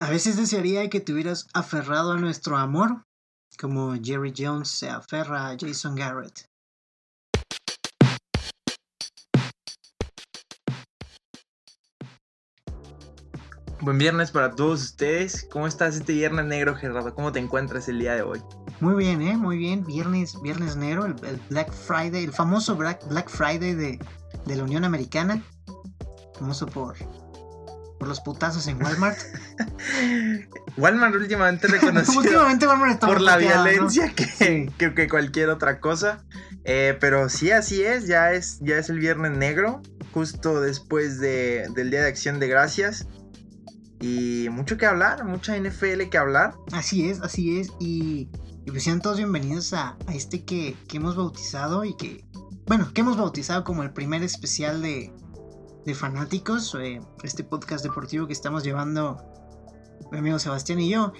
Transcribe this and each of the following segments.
A veces desearía que te hubieras aferrado a nuestro amor, como Jerry Jones se aferra a Jason Garrett. Buen viernes para todos ustedes. ¿Cómo estás este viernes negro, Gerardo? ¿Cómo te encuentras el día de hoy? Muy bien, ¿eh? Muy bien. Viernes, viernes negro, el, Black Friday, el famoso Black, Black Friday de, de la Unión Americana. Famoso por, por los putazos en Walmart. Walmart últimamente reconocido últimamente Walmart está por la violencia que, que, cualquier otra cosa. Eh, pero sí, así es ya, es, ya es el viernes negro, justo después de, del Día de Acción de Gracias. Y mucho que hablar, mucha NFL que hablar. Así es, así es. Y, pues sean todos bienvenidos a, a este que, que hemos bautizado y que, bueno, que hemos bautizado como el primer especial de, de fanáticos, eh, este podcast deportivo que estamos llevando mi amigo Sebastián y yo.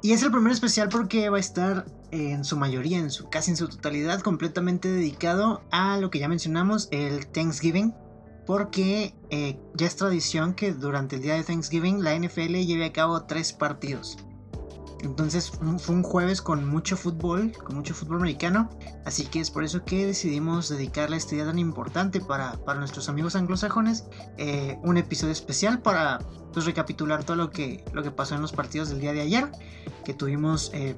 Y es el primer especial porque va a estar en su mayoría, en su casi en su totalidad, completamente dedicado a lo que ya mencionamos, el Thanksgiving. Porque eh, ya es tradición que durante el día de Thanksgiving la NFL lleve a cabo tres partidos. Entonces fue un jueves con mucho fútbol, con mucho fútbol americano, así que es por eso que decidimos dedicarle a este día tan importante para, nuestros amigos anglosajones eh, un episodio especial para pues, recapitular todo lo que, lo que pasó en los partidos del día de ayer, que tuvimos eh,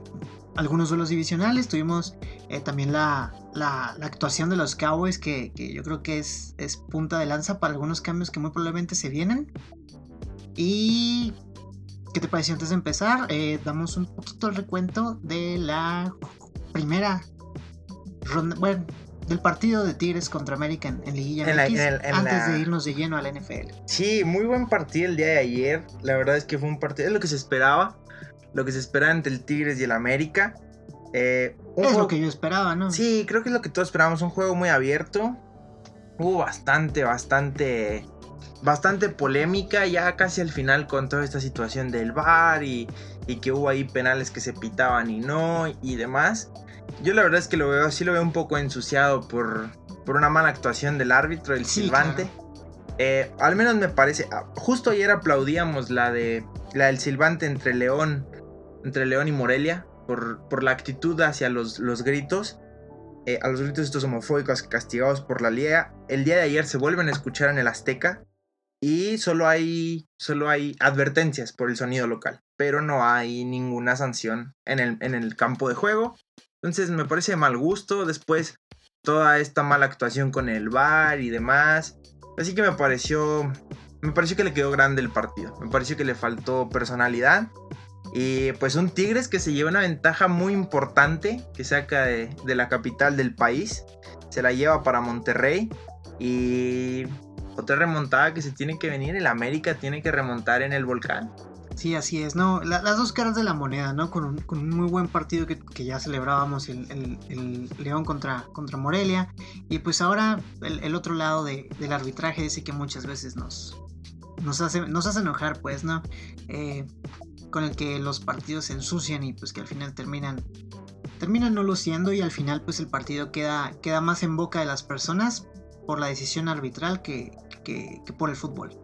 algunos duelos divisionales, tuvimos eh, también la, actuación de los Cowboys, que, que yo creo que es, es punta de lanza para algunos cambios que muy probablemente se vienen. Y ¿Qué te pareció antes de empezar? Eh, damos un poquito el recuento de la primera ronda, bueno, del partido de Tigres contra América en, Liguilla antes de irnos de lleno a la NFL. Sí, muy buen partido el día de ayer. La verdad es que fue un partido, es lo que se esperaba, lo que se esperaba entre el Tigres y el América. Eh, es lo que yo esperaba, ¿no? Sí, creo que es lo que todos esperábamos, un juego muy abierto. Hubo bastante, bastante bastante polémica ya casi al final con toda esta situación del VAR y, que hubo ahí penales que se pitaban y no y demás. Yo la verdad es que lo veo, sí lo veo un poco ensuciado por, por una mala actuación del árbitro, el silbante. Eh, al menos me parece, ah, justo ayer aplaudíamos la de la del silbante entre León, entre León y Morelia por, por la actitud hacia los, los gritos. Eh, a los gritos estos homofóbicos castigados por la liga. El día de ayer se vuelven a escuchar en el Azteca y solo hay, solo hay advertencias por el sonido local, pero no hay ninguna sanción en el, en el campo de juego. Entonces me parece de mal gusto. Después toda esta mala actuación con el bar y demás. Así que me pareció, me pareció que le quedó grande el partido. Me pareció que le faltó personalidad. Y pues un Tigres que se lleva una ventaja muy importante que saca de, de la capital del país. Se la lleva para Monterrey. Y otra remontada que se tiene que venir, el América tiene que remontar en el volcán. Sí, así es, ¿no? las dos caras de la moneda, ¿no? Con un, muy buen partido que, ya celebrábamos, el, León contra, contra Morelia. Y pues ahora el, otro lado del arbitraje ese que muchas veces nos, nos, hace, nos hace enojar, pues, ¿no? Eh, con el que los partidos se ensucian y pues que al final terminan terminan no luciendo y al final pues el partido queda, queda más en boca de las personas por la decisión arbitral que, que, por el fútbol.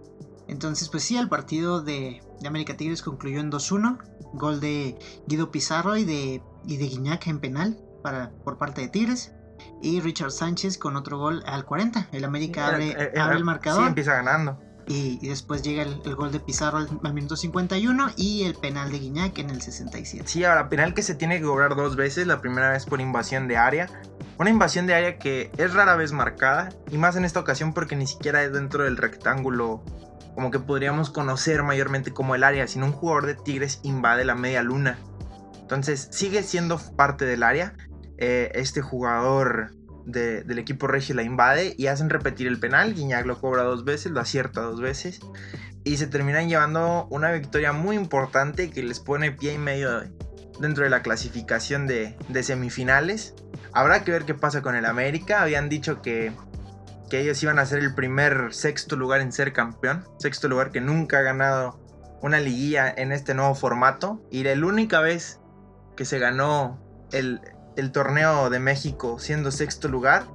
Entonces, pues sí, el partido de, América Tigres concluyó en 2-1. Gol de Guido Pizarro y de, y de Guiñac en penal para, por parte de Tigres. Y Richard Sánchez con otro gol al 40. El América abre, el marcador. Sí, empieza ganando. Y, después llega el, gol de Pizarro al, minuto 51 y el penal de Guiñac en el 67. Sí, ahora, penal que se tiene que cobrar dos veces. La primera vez por invasión de área una invasión de área que es rara vez marcada, y más en esta ocasión porque ni siquiera es dentro del rectángulo como que podríamos conocer mayormente como el área, sino un jugador de Tigres invade la media luna. Entonces sigue siendo parte del área. Eh, este jugador del equipo regio la invade y hacen repetir el penal. Guiñac lo cobra dos veces, lo acierta dos veces. Y se terminan llevando una victoria muy importante que les pone pie y medio dentro de la clasificación de, semifinales. Habrá que ver qué pasa con el América. Habían dicho que, que ellos iban a ser el primer sexto lugar en ser campeón. Sexto lugar que nunca ha ganado una liguilla en este nuevo formato. Y la única vez que se ganó el, torneo de México siendo sexto lugar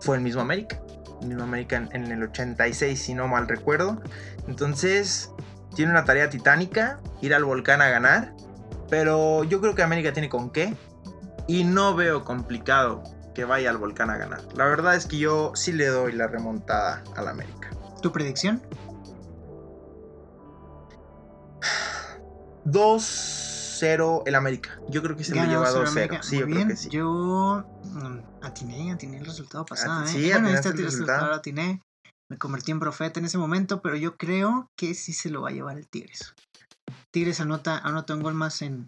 fue el mismo América. El mismo América en, en el 86, si no mal recuerdo. Entonces, tiene una tarea titánica, ir al volcán a ganar, pero yo creo que América tiene con qué y no veo complicado que vaya al volcán a ganar. La verdad es que yo sí le doy la remontada al América. ¿Tu predicción? 2-0 el América. Yo creo que se lo lleva 2-0. Sí, yo creo que sí. Yo mm, atiné, atiné el resultado pasado. ¿eh? Sí, bueno, este el resultado atiné. Me convertí en profeta en ese momento, pero yo creo que sí se lo va a llevar el Tigres. Tigres anota, anota un gol más en,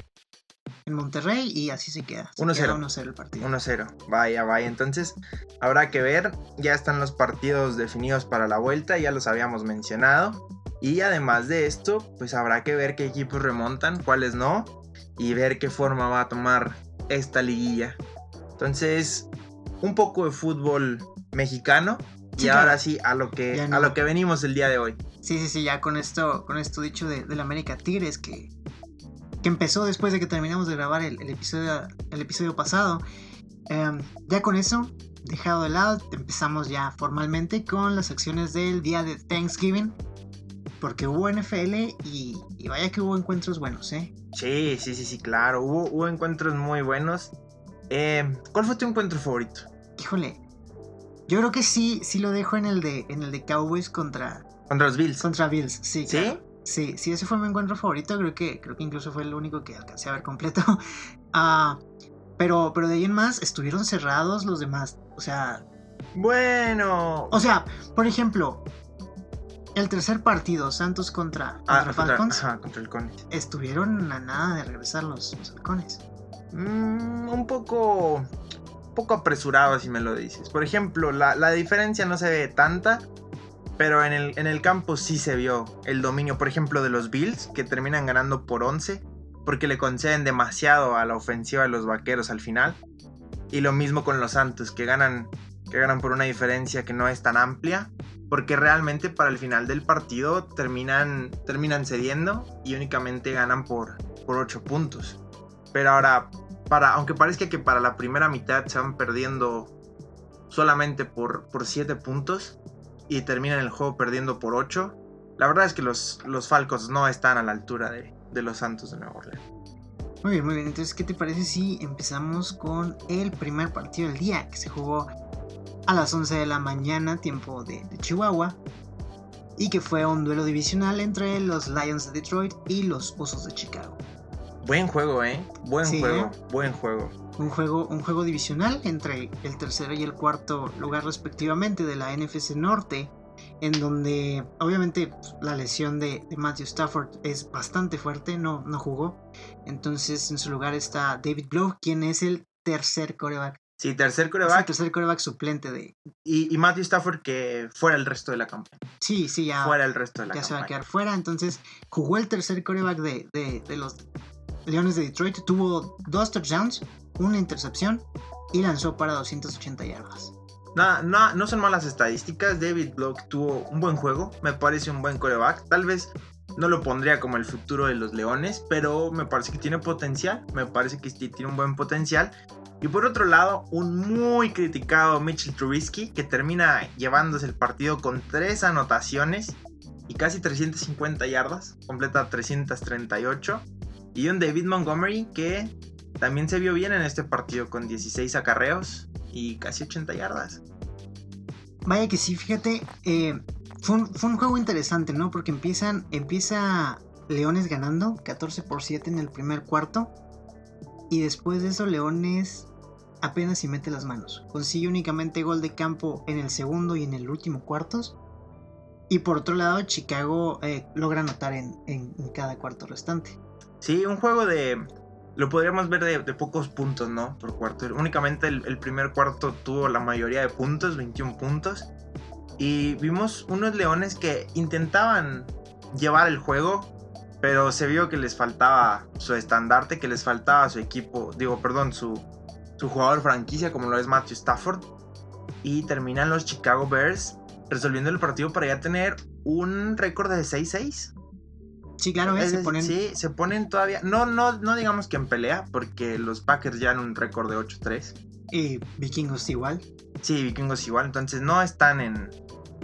en Monterrey y así se queda. 1-0. 1-0 el partido. 1-0. Vaya, vaya. Entonces habrá que ver. Ya están los partidos definidos para la vuelta, ya los habíamos mencionado. Y además de esto, pues habrá que ver qué equipos remontan, cuáles no, y ver qué forma va a tomar esta liguilla. Entonces, un poco de fútbol mexicano. Sí, y claro. ahora sí, a lo, que, no. a lo que venimos el día de hoy. Sí, sí, sí, ya con esto, con esto dicho de, del América Tigres, que, que empezó después de que terminamos de grabar el, el episodio, el episodio pasado. Em, ya con eso, dejado de lado, empezamos ya formalmente con las acciones del día de Thanksgiving. Porque hubo NFL y, y vaya que hubo encuentros buenos, ¿eh? Sí, sí, sí, sí, claro. Hubo, hubo encuentros muy buenos. Eh, ¿Cuál fue tu encuentro favorito? Híjole, yo creo que sí, sí lo dejo en el de, en el de Cowboys contra, Contra los Bills. contra Bills, sí. ¿Sí? claro. Sí, sí, ese fue mi encuentro favorito. Creo que, creo que incluso fue el único que alcancé a ver completo. Ah, pero, pero de ahí en más estuvieron cerrados los demás. O sea, Bueno. o sea, por ejemplo, el tercer partido, Santos contra, Ah, contra contra, Falcons, ajá, contra estuvieron a nada de regresar los, los halcones. Mm, un poco. Un poco apresurado, si me lo dices. Por ejemplo, la, la diferencia no se ve tanta. Pero en el, en el campo sí se vio el dominio, por ejemplo, de los Bills, que terminan ganando por 11, porque le conceden demasiado a la ofensiva de los vaqueros al final. Y lo mismo con los Santos, que ganan, que ganan por una diferencia que no es tan amplia, porque realmente para el final del partido terminan, terminan cediendo y únicamente ganan por, por 8 puntos. Pero ahora, para, aunque parezca que para la primera mitad se van perdiendo solamente por, por 7 puntos y terminan el juego perdiendo por 8, la verdad es que los, los Falcons no están a la altura de, de los Santos de Nueva Orleans. Muy bien, muy bien. Entonces, ¿qué te parece si empezamos con el primer partido del día que se jugó a las 11 de la mañana, tiempo de, de Chihuahua? Y que fue un duelo divisional entre los Lions de Detroit y los Osos de Chicago. Buen juego, ¿eh? Buen Sí, juego, ¿eh? buen juego. Un juego, un juego divisional entre el tercero y el cuarto lugar respectivamente de la NFC Norte, en donde obviamente pues, la lesión de, de Matthew Stafford es bastante fuerte, no, no jugó. Entonces en su lugar está David Blow, quien es el tercer coreback. Sí, tercer el coreback tercer coreback suplente de... y, y Matthew Stafford que fuera el resto de la campaña. Sí, sí, ya, Fuera el resto de la ya se va a campaña. quedar fuera. Entonces jugó el tercer coreback de, de- de los Leones de Detroit. Tuvo dos touchdowns, una intercepción y lanzó para 280 yardas. No, no, no son malas estadísticas. David Block tuvo un buen juego. Me parece un buen coreback. Tal vez no lo pondría como el futuro de los Leones, pero me parece que tiene potencial. Me parece que tiene un buen potencial. Y por otro lado, un muy criticado Mitchell Trubisky que termina llevándose el partido con tres anotaciones y casi 350 yardas. Completa 338. Y un David Montgomery que también se vio bien en este partido con 16 acarreos y casi 80 yardas. Vaya que sí, fíjate, eh, fue, un, juego interesante, ¿no? Porque empiezan, empieza Leones ganando 14 por 7 en el primer cuarto. Y después de eso Leones apenas si mete las manos. Consigue únicamente gol de campo en el segundo y en el último cuartos. Y por otro lado, Chicago eh, logra anotar en, en- cada cuarto restante. Sí, un juego de... Lo podríamos ver de, de pocos puntos, ¿no? Por cuarto. Únicamente el, el primer cuarto tuvo la mayoría de puntos, 21 puntos. Y vimos unos leones que intentaban llevar el juego, pero se vio que les faltaba su estandarte, que les faltaba su equipo, digo, perdón, su, su jugador franquicia como lo es Matthew Stafford. Y terminan los Chicago Bears resolviendo el partido para ya tener un récord de 6-6. Sí, claro, ¿eh? Es se ponen... Sí, se ponen todavía. No, no, no digamos que en pelea, porque los Packers ya en un récord de 8-3. Y vikingos igual. Sí, vikingos igual. Entonces no están en,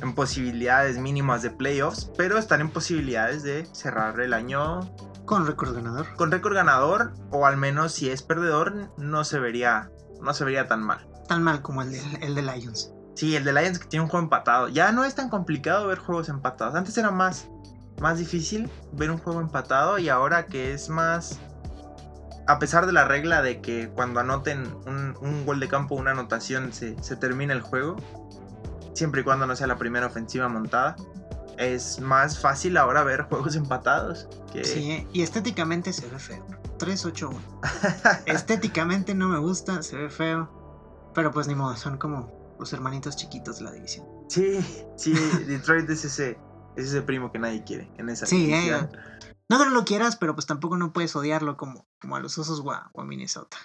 en posibilidades mínimas de playoffs, pero están en posibilidades de cerrar el año con récord ganador. Con récord ganador, o al menos si es perdedor, no se vería, no se vería tan mal. Tan mal como el de, el de Lions. Sí, el de Lions que tiene un juego empatado. Ya no es tan complicado ver juegos empatados. Antes era más, más difícil ver un juego empatado y ahora que es más... A pesar de la regla de que cuando anoten un, gol de campo, una anotación, se, se termina el juego. Siempre y cuando no sea la primera ofensiva montada es más fácil ahora ver juegos empatados. Sí, y estéticamente se ve feo. 3-8-1. estéticamente no me gusta, se ve feo. Pero pues ni modo, son como los hermanitos chiquitos de la división. Sí, sí, Detroit es ese, es ese primo que nadie quiere en esa sí, eh, división. no que no lo quieras, pero pues tampoco no puedes odiarlo como, como a los osos o a Minnesota.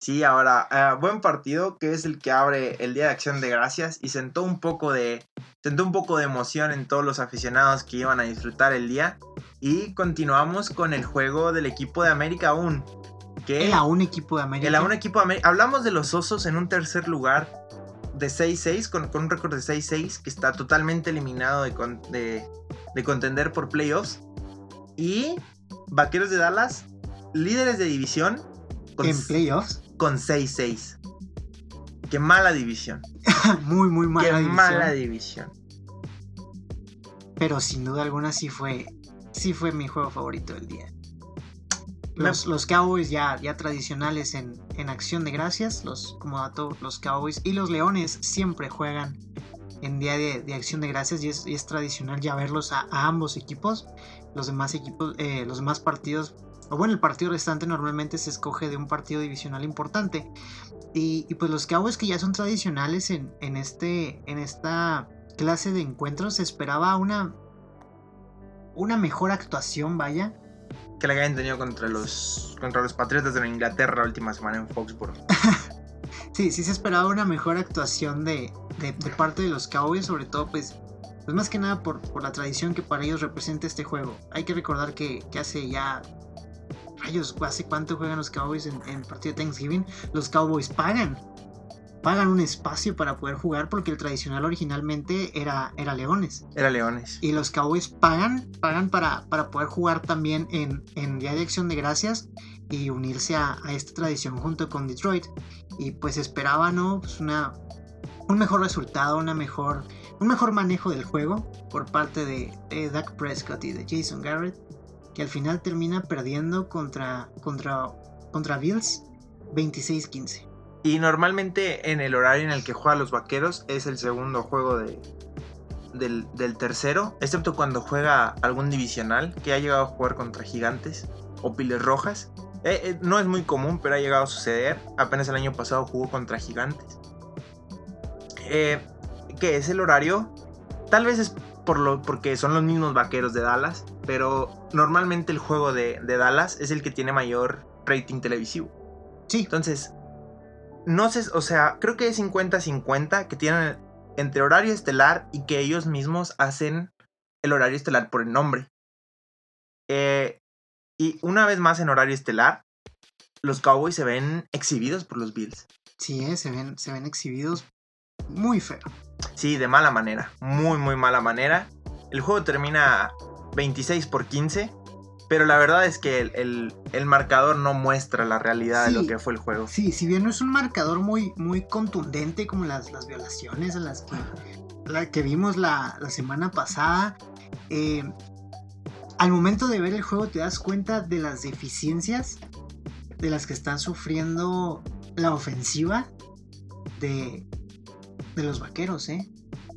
Sí, ahora, eh, buen partido que es el que abre el Día de Acción de Gracias y sentó un poco de sentó un poco de emoción en todos los aficionados que iban a disfrutar el día y continuamos con el juego del equipo de América aún. Que el aún equipo de América. El aún equipo de América. Hablamos de los Osos en un tercer lugar de 6-6 con, un récord de 6-6 que está totalmente eliminado de, de contender por playoffs y Vaqueros de Dallas líderes de división en playoffs con 6-6. Qué mala división. muy, muy mala Qué división. mala división. Pero sin duda alguna sí fue, sí fue mi juego favorito del día. Los, los Cowboys ya, ya tradicionales en, acción de gracias, los, como dato, los Cowboys y los Leones siempre juegan en día de, acción de gracias y es, tradicional ya verlos a, ambos equipos. Los demás equipos, eh, los demás partidos o bueno, el partido restante normalmente se escoge de un partido divisional importante. Y, pues los Cowboys que ya son tradicionales en, este, en esta clase de encuentros, se esperaba una, una mejor actuación, vaya. Que la hayan tenido contra los, contra los Patriotas de Inglaterra la última semana en Foxborough. sí, sí se esperaba una mejor actuación de, de, parte de los Cowboys, sobre todo pues pues más que nada por, por, la tradición que para ellos representa este juego. Hay que recordar que, que hace ya rayos, ¿hace cuánto juegan los Cowboys en, el partido de Thanksgiving? Los Cowboys pagan. Pagan un espacio para poder jugar porque el tradicional originalmente era, era Leones. Era Leones. Y los Cowboys pagan, pagan para, para poder jugar también en, en Día de Acción de Gracias y unirse a, esta tradición junto con Detroit. Y pues esperaba, ¿no? Pues una, un mejor resultado, una mejor, un mejor manejo del juego por parte de, de Dak Prescott y de Jason Garrett que al final termina perdiendo contra, contra, contra Bills 26-15. Y normalmente en el horario en el que juegan los vaqueros es el segundo juego de, del, tercero, excepto cuando juega algún divisional que ha llegado a jugar contra gigantes o piles rojas. Eh, eh, no es muy común, pero ha llegado a suceder. Apenas el año pasado jugó contra gigantes. Eh, que es el horario. Tal vez es por lo, porque son los mismos vaqueros de Dallas pero normalmente el juego de, Dallas es el que tiene mayor rating televisivo. Sí. Entonces, no sé, o sea, creo que es 50-50 que tienen entre horario estelar y que ellos mismos hacen el horario estelar por el nombre. Eh, y una vez más en horario estelar, los Cowboys se ven exhibidos por los Bills. Sí, eh, se, ven, se ven exhibidos muy feo. Sí, de mala manera, muy, muy mala manera. El juego termina 26 por 15. Pero la verdad es que el, marcador no muestra la realidad de lo que fue el juego. Sí, si bien no es un marcador muy, muy contundente como las, las violaciones a las que, la que vimos la, semana pasada, eh, al momento de ver el juego te das cuenta de las deficiencias de las que están sufriendo la ofensiva de, de los vaqueros, ¿eh?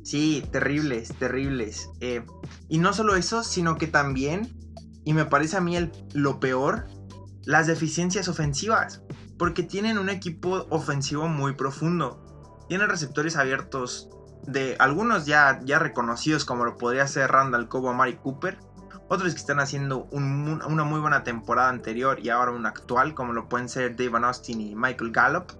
Sí, terribles, terribles. Eh, y no solo eso, sino que también, y me parece a mí el, lo peor, las deficiencias ofensivas. Porque tienen un equipo ofensivo muy profundo. Tienen receptores abiertos de algunos ya, ya reconocidos como lo podría ser Randall Cobo o Mari Cooper. Otros que están haciendo una muy buena temporada anterior y ahora una actual como lo pueden ser Dave Austin y Michael Gallup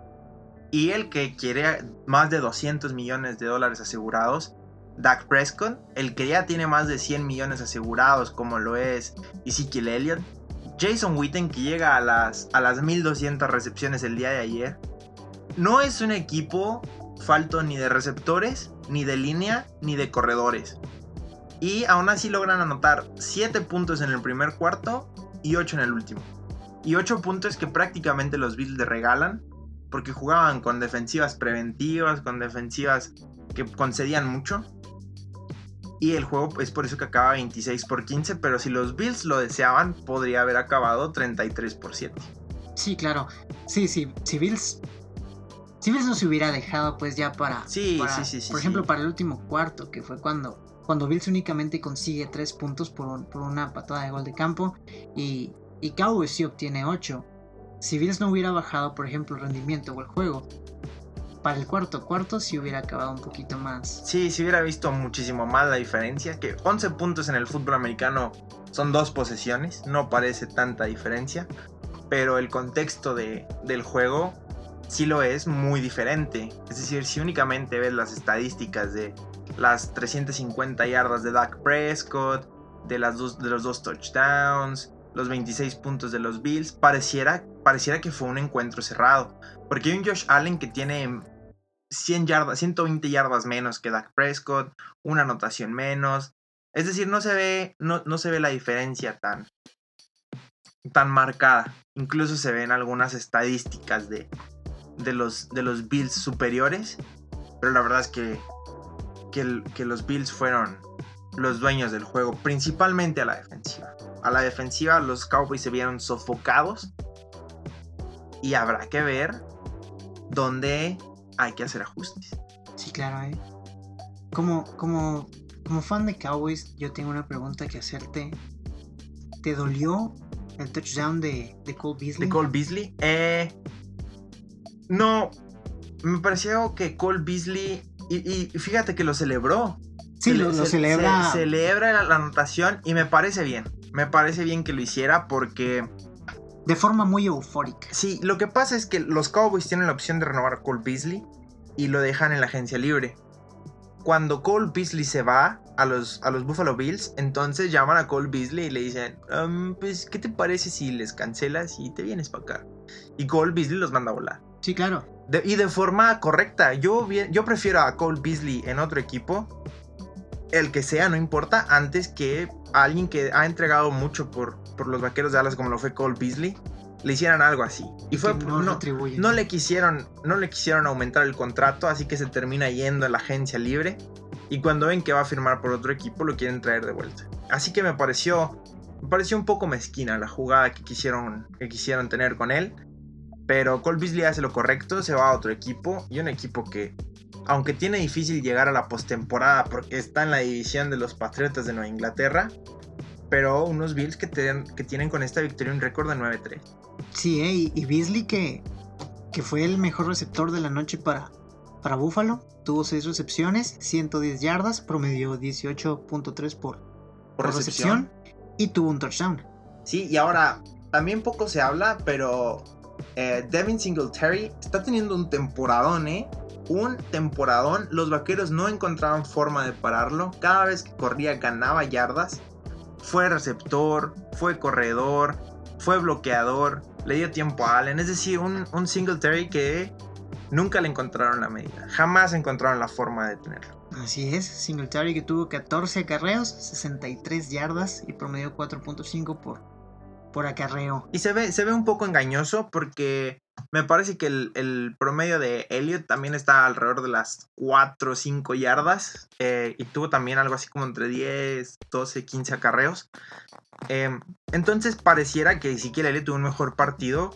y el que quiere más de 200 millones de dólares asegurados, Dak Prescott, el que ya tiene más de 100 millones asegurados, como lo es Ezekiel Elliott, Jason Witten, que llega a las, a las 1200 recepciones el día de ayer. No es un equipo falto ni de receptores ni de línea, ni de corredores. Y aún así logran anotar 7 puntos en el primer cuarto y 8 en el último. Y 8 puntos que prácticamente los Bills le regalan porque jugaban con defensivas preventivas, con defensivas que concedían mucho. Y el juego es por eso que acaba 26 por 15, pero si los Bills lo deseaban, podría haber acabado 33 por 7. Sí, claro. Sí, sí, si Bills si Bills no se hubiera dejado pues ya para, sí, sí, sí, por ejemplo para el último cuarto que fue cuando cuando Bills únicamente consigue 3 puntos por, por, una patada de gol de campo y, y Cowboys sí obtiene 8 si Bills no hubiera bajado, por ejemplo, el rendimiento o el juego, para el cuarto cuarto sí hubiera acabado un poquito más. Sí, si hubiera visto muchísimo más la diferencia, que 11 puntos en el fútbol americano son dos posesiones, no parece tanta diferencia, pero el contexto de, del juego sí lo es muy diferente. Es decir, si únicamente ves las estadísticas de las 350 yardas de Dak Prescott, de, las dos, de los dos touchdowns, los 26 puntos de los Bills, pareciera, pareciera que fue un encuentro cerrado. Porque hay un Josh Allen que tiene 100 yardas, 120 yardas menos que Dak Prescott, una anotación menos. Es decir, no se ve, no, no se ve la diferencia tan, tan marcada. Incluso se ven algunas estadísticas de, de, los, de los Bills superiores. Pero la verdad es que, que, que los Bills fueron los dueños del juego, principalmente a la defensiva a la defensiva los Cowboys se vieron sofocados. Y habrá que ver dónde hay que hacer ajustes. Sí, claro, ¿eh? Como, como, como fan de Cowboys, yo tengo una pregunta que hacerte. ¿Te dolió el touchdown de, de Cole Beasley? ¿De Cole Beasley? Eh, no, me pareció que Cole Beasley... Y, fíjate que lo celebró. Sí, lo, celebra. celebra la anotación y me parece bien me parece bien que lo hiciera porque... De forma muy eufórica. Sí, lo que pasa es que los Cowboys tienen la opción de renovar a Cole Beasley y lo dejan en la agencia libre. Cuando Cole Beasley se va a los, a los Buffalo Bills, entonces llaman a Cole Beasley y le dicen, um, pues, ¿qué te parece si les cancelas y te vienes para acá? Y Cole Beasley los manda a volar. Sí, claro. y de forma correcta. Yo, yo prefiero a Cole Beasley en otro equipo el que sea, no importa, antes que alguien que ha entregado mucho por, por los vaqueros de Dallas, como lo fue Cole Beasley, le hicieran algo así. Y fue no, no, le quisieron, no le quisieron aumentar el contrato, así que se termina yendo a la agencia libre. Y cuando ven que va a firmar por otro equipo, lo quieren traer de vuelta. Así que me pareció, me pareció un poco mezquina la jugada que quisieron, que quisieron tener con él. Pero Cole Beasley hace lo correcto, se va a otro equipo y un equipo que aunque tiene difícil llegar a la postemporada porque está en la división de los Patriotas de Nueva Inglaterra, pero unos Bills que, que tienen con esta victoria un récord de 9-3. Sí, eh, y, Beasley que, que fue el mejor receptor de la noche para, para Buffalo, tuvo 6 recepciones, 110 yardas, promedió 18.3 por, por, recepción. y tuvo un touchdown. Sí, y ahora también poco se habla, pero eh, Devin Singletary está teniendo un temporadón, ¿eh? Un temporadón. Los vaqueros no encontraban forma de pararlo. Cada vez que corría ganaba yardas. Fue receptor, fue corredor, fue bloqueador, le dio tiempo a Allen. Es decir, un, un Singletary que nunca le encontraron la medida. Jamás encontraron la forma de tenerlo. Así es, Singletary que tuvo 14 acarreos, 63 yardas y promedió 4.5 por, por acarreo. Y se ve, se ve un poco engañoso porque me parece que el, promedio de Elliot también está alrededor de las 4 o 5 yardas. Eh, y tuvo también algo así como entre 10, 12, 15 acarreos. Em, entonces pareciera que Ezequiel Elliott tuvo un mejor partido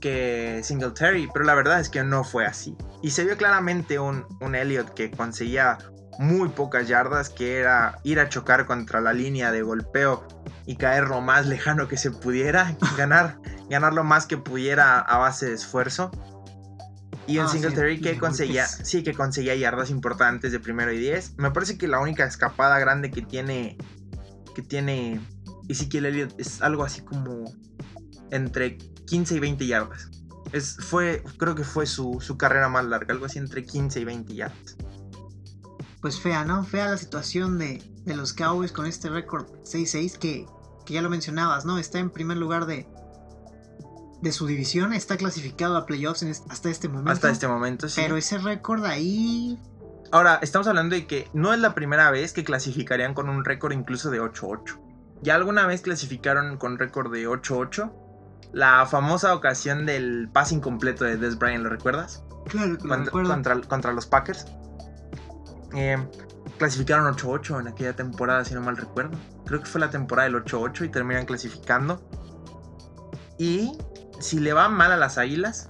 que Singletary. Pero la verdad es que no fue así. Y se vio claramente un, un Elliott que conseguía muy pocas yardas, que era ir a chocar contra la línea de golpeo y caer lo más lejano que se pudiera, ganar, ganar lo más que pudiera a base de esfuerzo. Y en ah, Singletary que conseguía, sí, que conseguía yardas importantes de primero y 10. Me parece que la única escapada grande que tiene que tiene Ezekiel Elliott es algo así como entre 15 y 20 yardas. Es, fue, creo que fue su, su carrera más larga, algo así entre 15 y 20 yardas pues fea, ¿no? Fea la situación de, los Cowboys con este récord 6-6 que, que, ya lo mencionabas, ¿no? Está en primer lugar de, de su división, está clasificado a playoffs hasta este momento. Hasta este momento, sí. Pero ese récord ahí Ahora, estamos hablando de que no es la primera vez que clasificarían con un récord incluso de 8-8. Ya alguna vez clasificaron con récord de 8-8. La famosa ocasión del pase incompleto de Des Bryant, ¿lo recuerdas? Claro, que lo Contra, recuerdo. contra- contra los Packers. Eh, clasificaron 8-8 en aquella temporada, si no mal recuerdo. Creo que fue la temporada del 8-8 y terminan clasificando. Y si le va mal a las Águilas,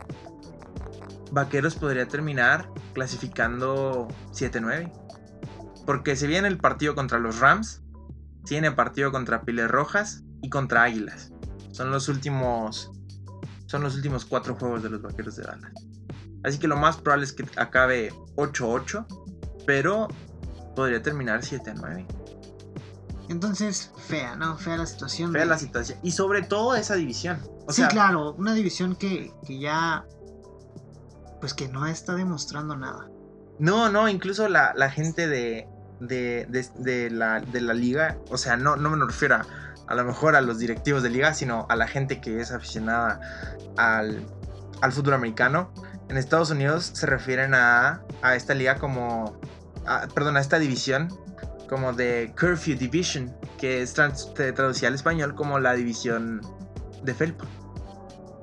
Vaqueros podría terminar clasificando 7-9. Porque se viene el partido contra los Rams, tiene partido contra Piles Rojas y contra Águilas. Son los últimos son los últimos cuatro juegos de los Vaqueros de Dallas. Así que lo más probable es que acabe 8-8, pero podría terminar 7-9. Entonces, fea, ¿no? Fea la situación. Fea de- la situación. Y sobre todo esa división. O sí, sea, claro, una división que, que ya. Pues que no está demostrando nada. No, no, incluso la, la gente de, de, de- de la, de la liga, o sea, no, no me refiero a, a lo mejor a los directivos de liga, sino a la gente que es aficionada al, al fútbol americano. En Estados Unidos se refieren a, a esta liga como, a- perdón, a esta división como de Curfew Division, que es trans- se traducía al español como la división de Felpa.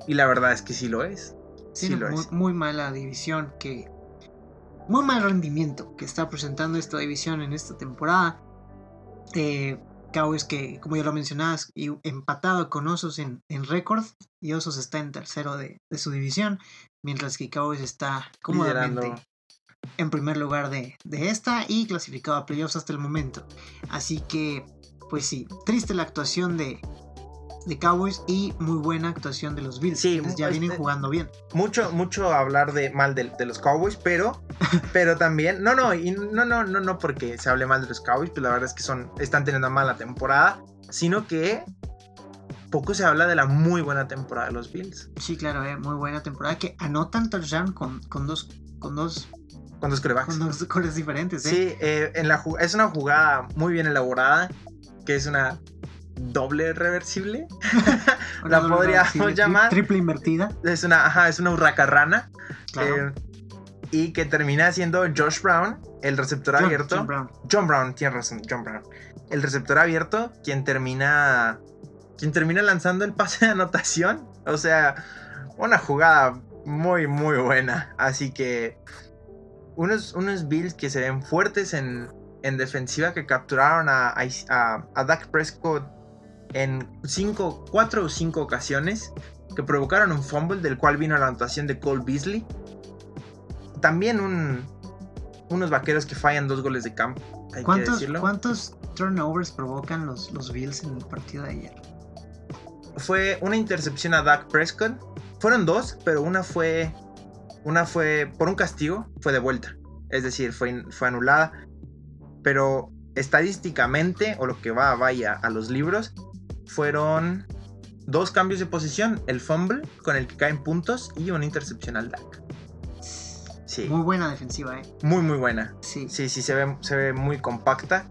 Y la verdad es que sí lo es. Sí, lo muy, es. muy mala división que. Muy mal rendimiento que está presentando esta división en esta temporada. Eh, Cowboys que, como ya lo mencionabas, empatado con Osos en, en récord. Y Osos está en tercero de, de su división. Mientras que Cowboys está cómodamente Liderando. En primer lugar de, de esta y clasificado a playoffs hasta el momento. Así que, pues sí, triste la actuación de, de Cowboys y muy buena actuación de los Bills. Sí, ya este- vienen jugando bien. mucho, mucho hablar de mal de, de los Cowboys, pero, pero también, no, no, y no, no, no, no porque se hable mal de los Cowboys, pues la verdad es que son, están teniendo mala temporada, sino que poco se habla de la muy buena temporada de los Bills, Sí, claro, eh, muy buena temporada que anotan touchdown con, con dos con dos con dos corebacks. con dos goles diferentes, eh. Sí, eh, en la, es una jugada muy bien elaborada, que es una doble reversible, la doble podríamos reversible, llamar- triple invertida, es una, ajá, es una hurracarrana, claro. eh, y que termina siendo Josh Brown, el receptor John- abierto. John Brown. John Brown, tienes razón, John Brown. El receptor abierto, quien termina. Quien termina lanzando el pase de anotación. O sea, una jugada muy, muy buena. Así que. Unos, unos Bills que se ven fuertes en, en defensiva que capturaron a, a, Dak Prescott en cinco, cuatro o cinco ocasiones. Que provocaron un fumble del cual vino la anotación de Cole Beasley. También un, unos vaqueros que fallan dos goles de campo. Hay que ¿Cuántos, decirlo. ¿Cuántos turnovers provocan los, los Bills en el partido de ayer? Fue una intercepción a Dak Prescott. Fueron dos, pero una fue. Una fue por un castigo, fue de vuelta. Es decir, fue, fue anulada. Pero estadísticamente, o lo que va, vaya a los libros, fueron dos cambios de posición: el fumble, con el que caen puntos, y una intercepción al Dak. Sí, Muy buena defensiva, eh. muy, muy buena. Sí. Sí, sí, se ve, se ve muy compacta.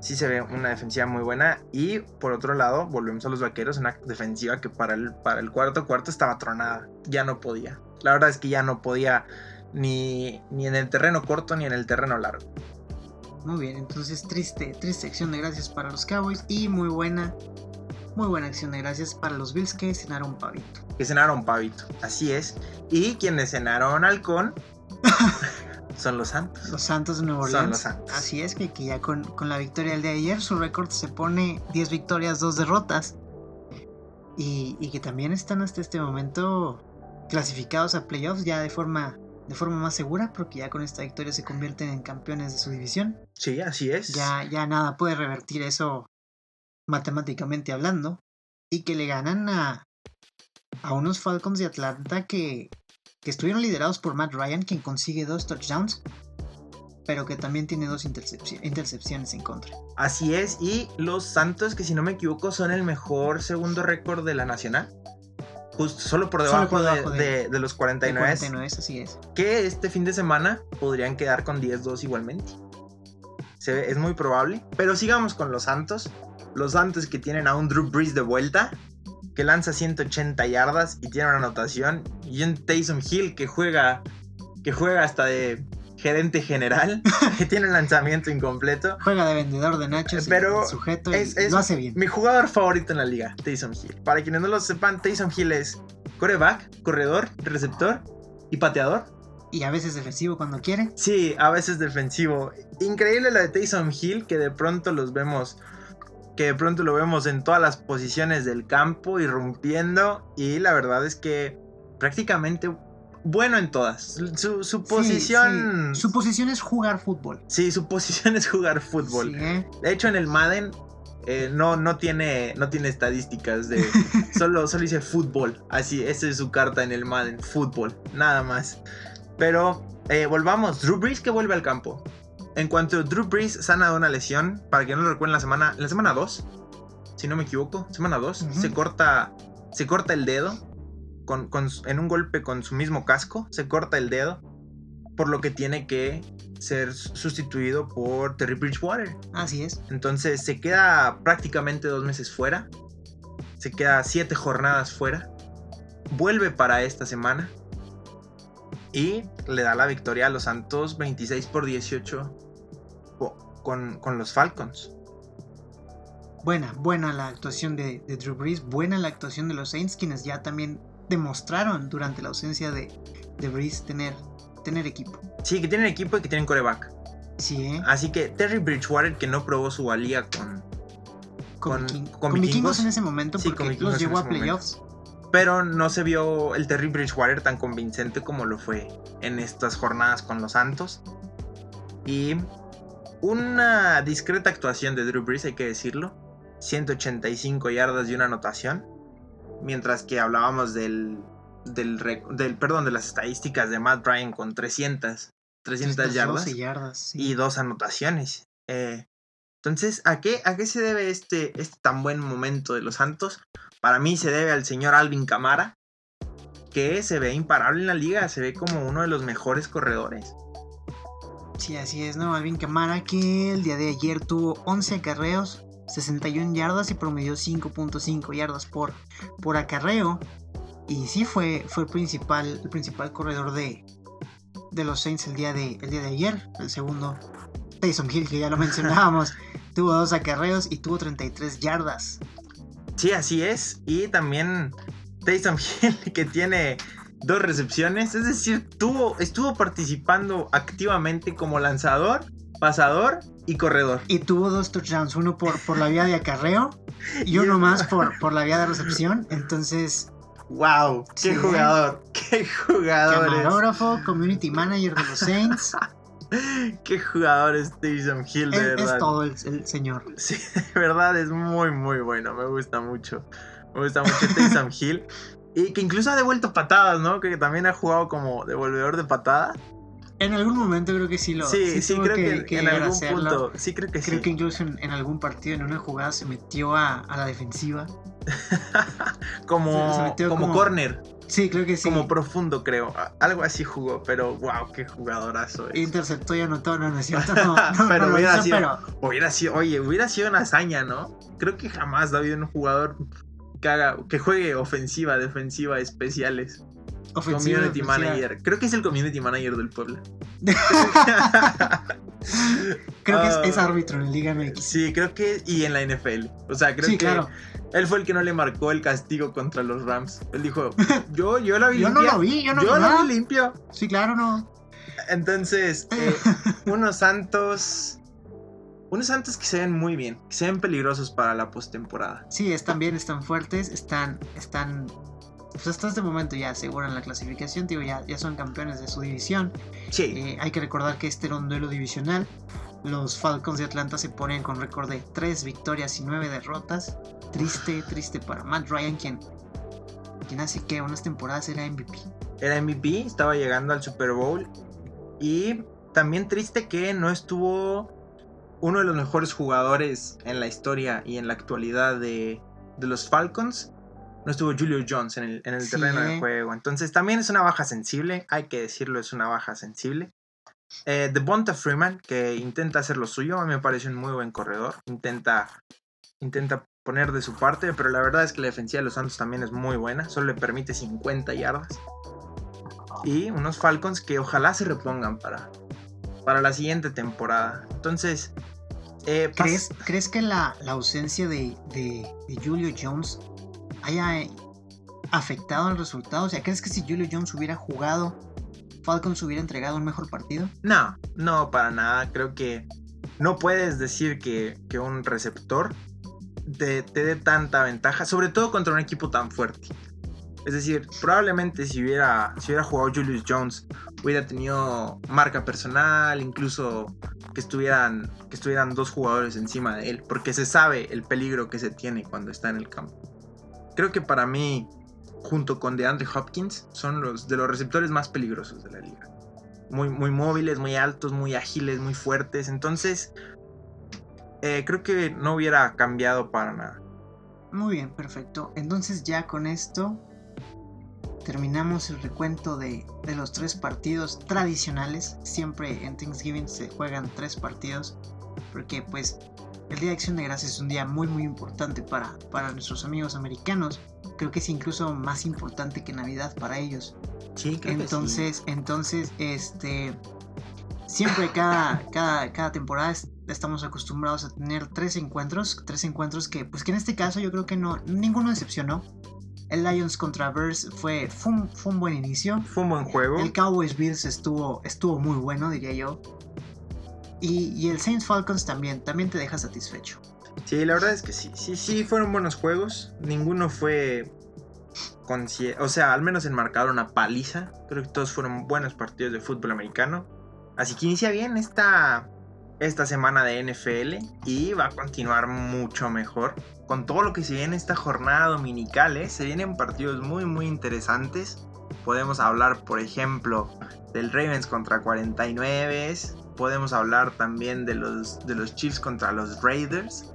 Sí se ve una defensiva muy buena. Y por otro lado, volvemos a los vaqueros. Una defensiva que para el, para el cuarto cuarto estaba tronada. Ya no podía. La verdad es que ya no podía ni, ni en el terreno corto ni en el terreno largo. Muy bien, entonces triste, triste acción de gracias para los Cowboys y muy buena, muy buena acción de gracias para los Bills que cenaron pavito. Que cenaron pavito. Así es. Y quienes cenaron halcón son los Santos. Los Santos de Nueva Son Orleans. los Santos. Así es que, que ya con, con la victoria del día de ayer, su récord se pone 10 victorias, 2 derrotas. Y, y que también están hasta este momento clasificados a playoffs ya de forma, de forma más segura, porque ya con esta victoria se convierten en campeones de su división. Sí, así es. Ya, ya nada puede revertir eso matemáticamente hablando. Y que le ganan a, a unos Falcons de Atlanta que, que estuvieron liderados por Matt Ryan, quien consigue dos touchdowns, pero que también tiene dos intercepci- intercepciones en contra. Así es. Y los Santos, que si no me equivoco, son el mejor segundo récord de la Nacional. Justo, solo por Solo debajo, por de- debajo de- de, de los De 49. 49, así es. que este fin de semana podrían quedar con 10-2 igualmente. Se ve- es muy probable. Pero sigamos con los Santos. Los Santos que tienen a un Drew Brees de vuelta. Que lanza 180 yardas y tiene una anotación. Y un Taysom Hill que juega. Que juega hasta de gerente general, que tiene un lanzamiento incompleto. Juega de vendedor de nachos, Pero y sujeto es- lo hace bien. Mi jugador favorito en la liga, Taysom Hill. Para quienes no lo sepan, Taysom Hill es coreback, corredor, receptor y pateador. Y a veces defensivo cuando quiere. Sí, a veces defensivo. Increíble lo de Taysom Hill, que de pronto los vemos. Que de pronto lo vemos en todas las posiciones del campo, irrumpiendo. Y la verdad es que prácticamente bueno en todas. Su, posición. sí. Su posición es jugar fútbol. Sí, su posición es jugar fútbol. Sí, ¿eh? De hecho, en el Madden eh, no, no, tiene, no tiene estadísticas de. solo, solo dice fútbol. Así, esa es su carta en el Madden. Fútbol. Nada más. Pero eh, volvamos. Drew Brees que vuelve al campo. En cuanto Drew Brees sana de una lesión, para que no lo recuerden la semana. La semana 2, si no me equivoco. Semana 2. Ujú. Se corta. Se corta el dedo. Con, en un golpe con su mismo casco. Se corta el dedo. Por lo que tiene que ser sustituido por Terry Bridgewater. Así es. Entonces se queda prácticamente dos meses fuera. Se queda siete jornadas fuera. Vuelve para esta semana. Y le da la victoria a los Santos 26 por 18 co- con, con los Falcons. Buena, buena la actuación de, de Drew Brees. Buena la actuación de los Saints, quienes ya también demostraron durante la ausencia de, de Brees tener, tener equipo. Sí, que tienen equipo y que tienen coreback. Sí, ¿eh? Así que Terry Bridgewater, que no probó su valía con. Con, con- con con vikingos. en ese momento Sí, porque los llevó a momento. playoffs. Pero no se vio el Terry Bridgewater tan convincente como lo fue en estas jornadas con los Santos. Y una discreta actuación de Drew Brees, hay que decirlo. 185 yardas y una anotación. Mientras que hablábamos del, del, perdón, de las estadísticas de Matt Ryan con 300, 300 312 yardas yardas, sí. y dos anotaciones. Eh, entonces, ¿a qué, ¿a qué se debe este, este tan buen momento de los Santos? Para mí se debe al señor Alvin Camara, que se ve imparable en la liga, se ve como uno de los mejores corredores. Sí, así es, ¿no? Alvin Kamara que el día de ayer tuvo 11 acarreos, 61 yardas y promedió 5.5 yardas por, por acarreo. Y sí fue, fue el, principal, el principal corredor de, de los Saints el día de, el día de ayer. El segundo, Taysom Hill, que ya lo mencionábamos, tuvo dos acarreos y tuvo 33 yardas. Sí, así es. Y también Taysom Hill, que tiene dos recepciones. Es decir, tuvo, estuvo participando activamente como lanzador, pasador y corredor. Y tuvo dos touchdowns, uno por, por la vía de acarreo y uno más por, por la vía de recepción. Entonces, ¡Wow! ¡Qué Sí. jugador! ¡Qué jugador! camarógrafo, community manager de los Saints. ¡Qué jugador es Taysom Hill, de Es, verdad! es todo el, el señor. Sí, de verdad es muy, muy bueno. Me gusta mucho. Me gusta mucho Taysom Hill. Y que incluso ha devuelto patadas, ¿no? Que también ha jugado como devolvedor de patadas. En algún momento creo que sí lo sí, sí, tuvo creo que, que en algún punto. Sí, creo que Creo sí. que incluso en, en algún partido, en una jugada, se metió a, a la defensiva. como se- se metió como como- corner, Sí, creo que sí. como profundo, creo. Algo así jugó, pero wow, qué jugadorazo es. Interceptó y anotó, no, no es cierto. No, no, Pero no hubiera hizo, sido- pero Hubiera sido, oye, hubiera sido una hazaña, ¿no? Creo que jamás ha habido un jugador que haga, que juegue ofensiva, defensiva, especiales. Ofensiva. community defensiva. manager. Creo que es el community manager del Puebla. Creo que es, Ah. es árbitro en Liga MX. Sí, creo que. Y en la NFL. O sea, creo Sí, que. claro. Él fue el que no le marcó el castigo contra los Rams. Él dijo: Yo, yo la vi Yo no lo vi, yo no yo vi la vi limpio. Sí, claro, no. Entonces, eh, unos Santos. Unos Santos que se ven muy bien. Que se ven peligrosos para la postemporada. Sí, están bien, están fuertes, están, están, pues hasta este momento ya aseguran la clasificación, digo, ya, ya son campeones de su división. Sí. Eh, hay que recordar que este era un duelo divisional. Los Falcons de Atlanta se ponen con récord de 3 victorias y 9 derrotas. Triste, triste para Matt Ryan, quien, quien hace que unas temporadas era MVP. Era MVP, estaba llegando al Super Bowl. Y también triste que no estuvo uno de los mejores jugadores en la historia y en la actualidad de, de los Falcons. No estuvo Julio Jones en el, en el Sí, terreno de juego. Entonces también es una baja sensible, hay que decirlo, es una baja sensible. Eh, Devonta Freeman, que intenta hacer lo suyo, a mí me parece un muy buen corredor. Intenta, intenta poner de su parte, pero la verdad es que la defensiva de los Santos también es muy buena. Solo le permite 50 yardas. Y unos Falcons que ojalá se repongan para, para la siguiente temporada. Entonces, eh, ¿Crees, ¿Crees, que la, ausencia de, de, Julio Jones haya afectado el resultado? O sea, ¿crees que si Julio Jones hubiera jugado, Falcons hubiera entregado un mejor partido? No, no, para nada. Creo que no puedes decir que, que un receptor te, te dé tanta ventaja, sobre todo contra un equipo tan fuerte. Es decir, probablemente si hubiera, si hubiera jugado Julius Jones, hubiera tenido marca personal, incluso que estuvieran, que estuvieran dos jugadores encima de él, porque se sabe el peligro que se tiene cuando está en el campo. Creo que para mí, junto con DeAndre Hopkins, son los de los receptores más peligrosos de la liga. Muy, muy móviles, muy altos, muy ágiles, muy fuertes. Entonces, eh, creo que no hubiera cambiado para nada. Muy bien, perfecto. Entonces ya con esto terminamos el recuento de, los tres partidos tradicionales. Siempre en Thanksgiving se juegan tres partidos. Porque pues el Día de Acción de Gracias es un día muy muy importante para, para nuestros amigos americanos. Creo que es incluso más importante que Navidad para ellos. Sí, entonces, entonces, este, siempre cada, cada, cada temporada estamos acostumbrados a tener tres encuentros, tres encuentros que, pues que en este caso yo creo que no, ninguno decepcionó. El Lions contra Bears fue, fue, un, buen inicio. Fue un buen juego. El Cowboys Bills estuvo, estuvo muy bueno, diría yo. Y, el Saints Falcons también, también te deja satisfecho. Sí, la verdad es que sí, sí, sí, fueron buenos juegos. Ninguno fue o sea, al menos enmarcaron una paliza. Creo que todos fueron buenos partidos de fútbol americano. Así que inicia bien esta, esta semana de NFL y va a continuar mucho mejor con todo lo que se viene esta jornada dominical. ¿eh? Se vienen partidos muy muy interesantes. Podemos hablar, por ejemplo, del Ravens contra 49. Podemos hablar también de los, de los Chiefs contra los Raiders.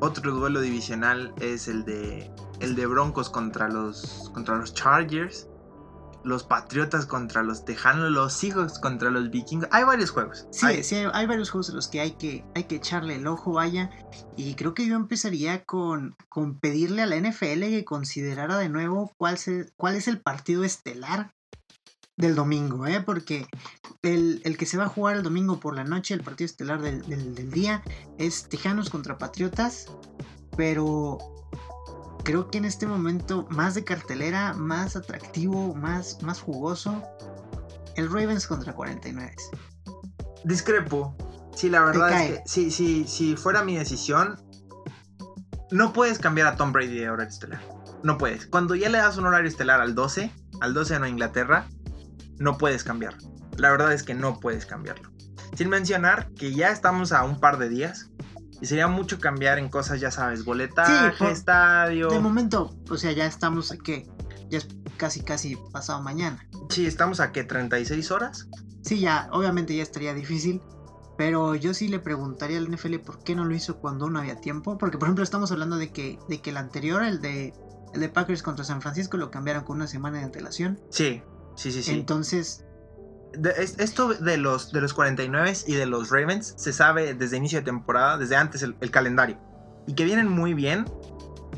Otro duelo divisional es el de, el de Broncos contra los, contra los Chargers los Patriotas contra los Tejanos, los Seahawks contra los Vikings. Hay varios juegos. Sí, hay... sí, hay varios juegos en los que hay que, hay que echarle el ojo, vaya. Y creo que yo empezaría con, con pedirle a la NFL que considerara de nuevo cuál, cuál es el partido estelar del domingo, ¿eh? porque el, que se va a jugar el domingo por la noche, el partido estelar del, del día, es Tejanos contra Patriotas, pero creo que en este momento más de cartelera, más atractivo, más, más jugoso, el Ravens contra 49. Discrepo. Sí, la verdad es que si, sí, fuera mi decisión, no puedes cambiar a Tom Brady de horario estelar. No puedes. Cuando ya le das un horario estelar al 12, al 12 de Inglaterra, no puedes cambiarlo. La verdad es que no puedes cambiarlo. Sin mencionar que ya estamos a un par de días y sería mucho cambiar en cosas, ya sabes, boletaje, estadio. De momento, o sea, ya estamos aquí. Ya es casi, casi pasado mañana. Sí, estamos a qué, 36 horas. Sí, ya, obviamente ya estaría difícil. Pero yo sí le preguntaría al NFL por qué no lo hizo cuando no había tiempo. Porque, por ejemplo, estamos hablando de que, de que el anterior, el de, el de Packers contra San Francisco, lo cambiaron con una semana de antelación. Sí, sí, sí, sí. Entonces, esto de los, de los 49 y de los Ravens se sabe desde inicio de temporada, desde antes el, calendario. Y que vienen muy bien.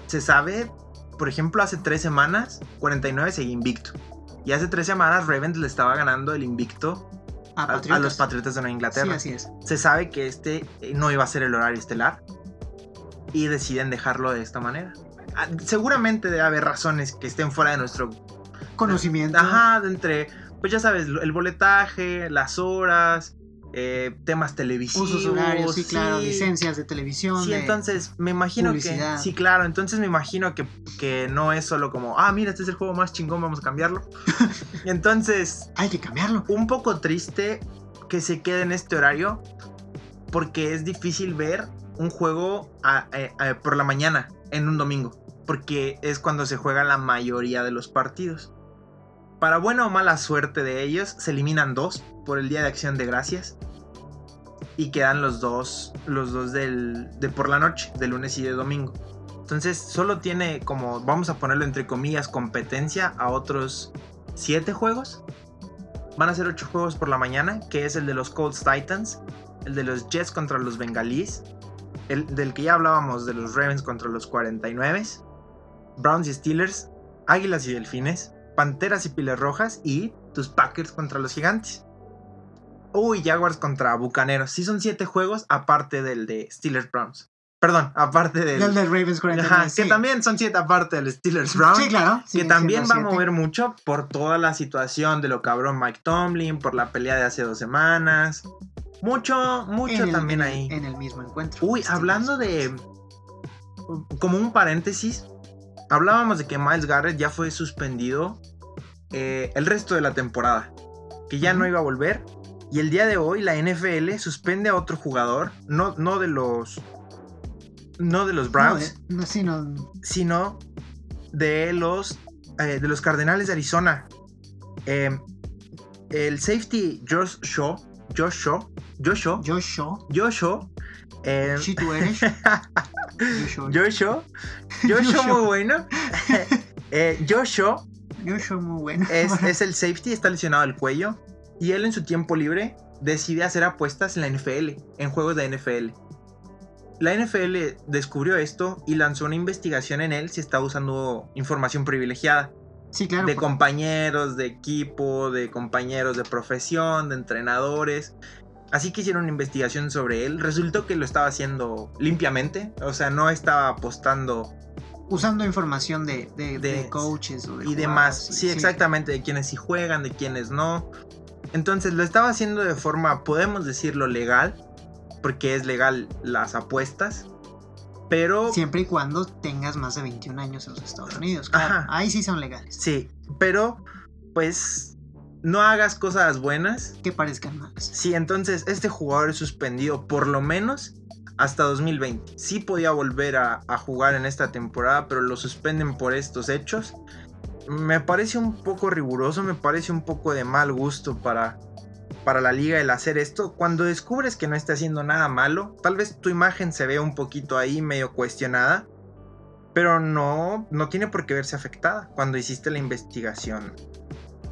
Se sabe, por ejemplo, hace tres semanas 49 seguía invicto. Y hace tres semanas Ravens le estaba ganando el invicto a, los Patriotas de Nueva Inglaterra. Sí, así es. Se sabe que este eh, no iba a ser el horario estelar. Y deciden dejarlo de esta manera. Ah, seguramente debe haber razones que estén fuera de nuestro conocimiento. Ajá, de entre pues ya sabes, el boletaje, las horas, eh, temas televisivos. Usos horarios, sí, claro, licencias de televisión. Sí, entonces me imagino que. Sí, claro, entonces me imagino que, que, no es solo como, ah, mira, este es el juego más chingón, vamos a cambiarlo. entonces. Hay que cambiarlo. Un poco triste que se quede en este horario, porque es difícil ver un juego por la mañana en un domingo, porque es cuando se juega la mayoría de los partidos. Para buena o mala suerte de ellos, se eliminan dos por el Día de Acción de Gracias. Y quedan los dos, los dos del, de por la noche, de lunes y de domingo. Entonces solo tiene como, vamos a ponerlo entre comillas, competencia a otros siete juegos. Van a ser ocho juegos por la mañana, que es el de los Colts Titans, el de los Jets contra los Bengalís, el del que ya hablábamos de los Ravens contra los 49, Browns y Steelers, Águilas y Delfines, Panteras y Piles Rojas y tus Packers contra los Gigantes. Uy, Jaguars contra Bucaneros. Sí son siete juegos aparte del de Steelers Browns. Perdón, aparte del... El de Ravens 49. Ajá, sí. que también son siete aparte del Steelers Browns. Sí, claro. que también va a mover mucho por toda la situación de lo cabrón Mike Tomlin, por la pelea de hace dos semanas. Mucho, mucho el- también en ahí. En el mismo encuentro. Uy, hablando de. Como un paréntesis, hablábamos de que Miles Garrett ya fue suspendido eh, el resto de la temporada, que ya no iba a volver. Y el día de hoy la NFL suspende a otro jugador, no, no de los. No de los Browns, de- no, sí, no. sino de los. eh, de los Cardenales de Arizona. Eh, el safety Josh Shaw. Josh Shaw. Josh Shaw. Josh Shaw. Josh Shaw. eh, Si tú eres. Josh Shaw. Joshua. Joshua Joshua. muy bueno. Eh, Joshua Josh Shaw muy bueno. es, es el safety, está lesionado el cuello. Y él en su tiempo libre decide hacer apuestas en la NFL, en juegos de NFL. La NFL descubrió esto y lanzó una investigación en él si estaba usando información privilegiada. sí, claro. de por- compañeros de equipo, de compañeros de profesión, de entrenadores. Así que hicieron una investigación sobre él. Resultó que lo estaba haciendo limpiamente. O sea, no estaba apostando usando información de, de, de De- coaches o de y demás. jugadas, Sí, exactamente. De quienes sí juegan, de quienes no. Entonces lo estaba haciendo de forma, podemos decirlo, legal. Porque es legal las apuestas. Pero... Siempre y cuando tengas más de 21 años en los Estados Unidos. Claro, Ajá. ahí sí son legales. Sí, pero pues no hagas cosas buenas Que parezcan malas. Sí, entonces este jugador es suspendido por lo menos hasta 2020. Sí podía volver a, a jugar en esta temporada, pero lo suspenden por estos hechos. Me parece un poco riguroso, me parece un poco de mal gusto para, para la liga el hacer esto. Cuando descubres que no está haciendo nada malo, tal vez tu imagen se vea un poquito ahí medio cuestionada, pero no, no tiene por qué verse afectada cuando hiciste la investigación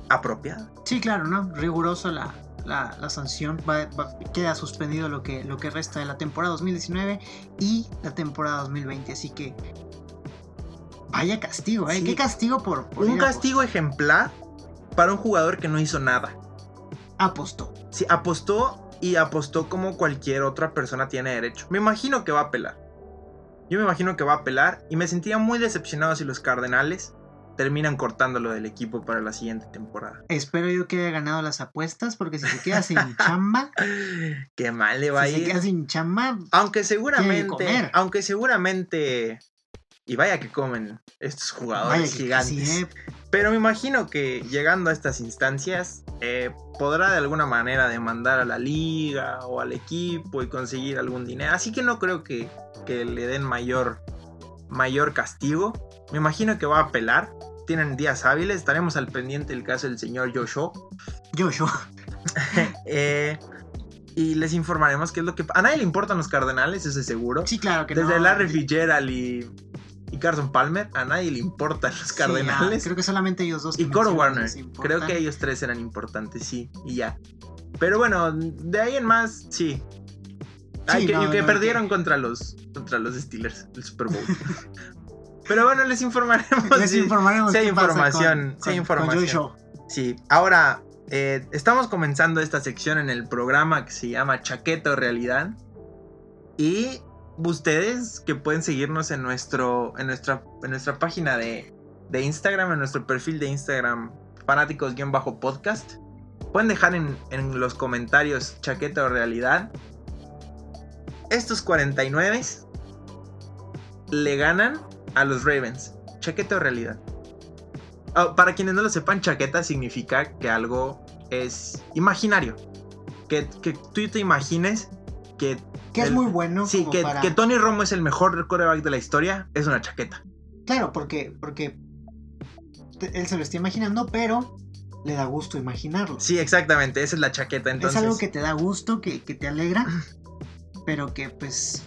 apropiada. Sí, claro, ¿no? Riguroso la, la, la sanción. Va- va- queda suspendido lo que, lo que resta de la temporada 2019 y la temporada 2020. Así que. Vaya castigo, ¿eh? Sí. Qué castigo por. por Un castigo ejemplar para un jugador que no hizo nada. Apostó. Sí, apostó y apostó como cualquier otra persona tiene derecho. Me imagino que va a apelar. Yo me imagino que va a apelar y me sentiría muy decepcionado si los Cardenales terminan cortándolo del equipo para la siguiente temporada. Espero yo que haya ganado las apuestas porque si se queda sin chamba, Qué mal le va si a se queda ir. sin chamba, Aunque seguramente, aunque seguramente y vaya que comen estos jugadores vaya gigantes. sí, ¿eh? Pero me imagino que llegando a estas instancias eh, podrá de alguna manera demandar a la liga o al equipo y conseguir algún dinero. Así que no creo que, que le den mayor, mayor castigo. Me imagino que va a apelar. Tienen días hábiles. Estaremos al pendiente del caso del señor Joshua. Yo. Eh, y les informaremos qué es lo que... A nadie le importan los cardenales, eso es seguro. Sí, claro que Desde no. Larry Fitzgerald y, y Carson Palmer, a nadie le importan los Sí, cardenales. ya, creo que solamente ellos dos. que Y Coro Warner. Creo que ellos tres eran importantes, sí. Y ya. Pero bueno, de ahí en más, sí. Ay, Sí, que, no, y que no, perdieron que- contra los contra los Steelers el Super Bowl. Pero bueno, les informaremos. Les informaremos. si hay información, con- si hay información. Sí. Ahora, eh, estamos comenzando esta sección en el programa que se llama Chaqueta o Realidad. Y ustedes que pueden seguirnos en, nuestro, en, nuestra, en nuestra página de, de Instagram, en nuestro perfil de Instagram, fanáticos-podcast. Pueden dejar en, en los comentarios chaqueta o realidad. Estos 49 le ganan a los Ravens. Chaqueta o realidad. Ah, para quienes no lo sepan, chaqueta significa que algo es imaginario. Que, que tú te imagines que, Que es muy bueno. sí, que, para- que Tony Romo es el mejor quarterback de la historia, es una chaqueta. Claro, porque, porque él se lo está imaginando, pero le da gusto imaginarlo. Sí, exactamente, esa es la chaqueta. Entonces, es algo que te da gusto, que, que te alegra, pero que pues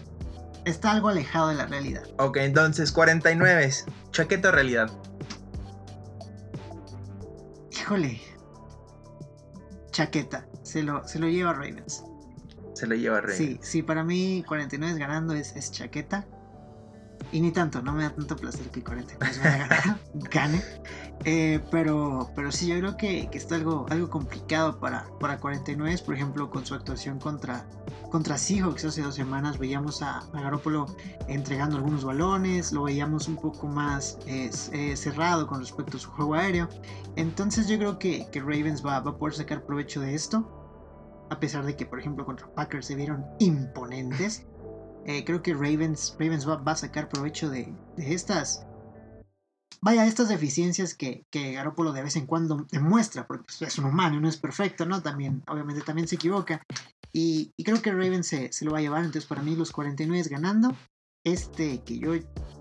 está algo alejado de la realidad. Ok, entonces 49, chaqueta o realidad. Híjole. Chaqueta. Se lo, se lo lleva Ravens. Se lo lleva Rey. Sí, sí, para mí 49 ganando es, es chaqueta. Y ni tanto, no me da tanto placer que 49 vaya a ganar, gane. Eh, pero, pero sí, yo creo que, que, está algo, algo complicado para, para 49, por ejemplo, con su actuación contra, contra Seahawks hace dos semanas. Veíamos a, a Garoppolo entregando algunos balones, lo veíamos un poco más eh, eh, cerrado con respecto a su juego aéreo. Entonces yo creo que, que Ravens va, va, a poder sacar provecho de esto. A pesar de que, por ejemplo, contra Packers se vieron imponentes. Eh, creo que Ravens, Ravens va, a sacar provecho de, estas vaya, estas deficiencias que, que Garoppolo de vez en cuando demuestra, porque pues, es un humano, no es perfecto, ¿no? También, obviamente, también se equivoca. Y, y creo que Ravens se, se, lo va a llevar, entonces para mí los 49 ganando, este que yo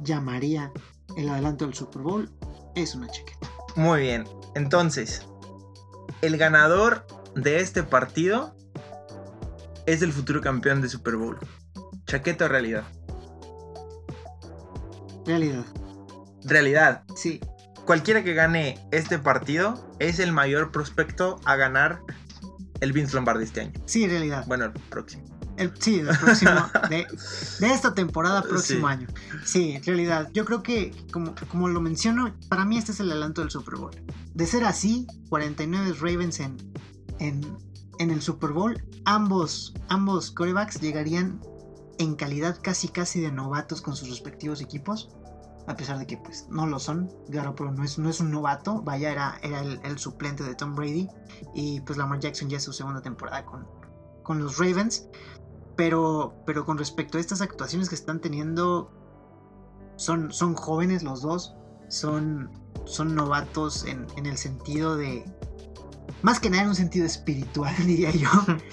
llamaría el adelanto del Super Bowl, es una chaqueta. Muy bien, entonces, el ganador de este partido es el futuro campeón de Super Bowl. ¿Chaqueta o realidad? Realidad. Realidad. Sí. Cualquiera que gane este partido es el mayor prospecto a ganar el Vince Lombardi este año. Sí, en realidad. Bueno, el próximo. El, sí, el próximo. de, de, esta temporada, próximo Sí. año. Sí, en realidad. Yo creo que, como, como lo menciono, para mí este es el adelanto del Super Bowl. De ser así, 49 Ravens en, en, en el Super Bowl, ambos, ambos corebacks llegarían en calidad casi casi de novatos con sus respectivos equipos a pesar de que pues no lo son. Garoppolo no es, no es un novato, vaya, era, era el, el, suplente de Tom Brady. Y pues Lamar Jackson ya es su segunda temporada con, con los Ravens. Pero, pero con respecto a estas actuaciones que están teniendo, son, son jóvenes los dos, son, son novatos en, en el sentido de... Más que nada en un sentido espiritual, diría yo.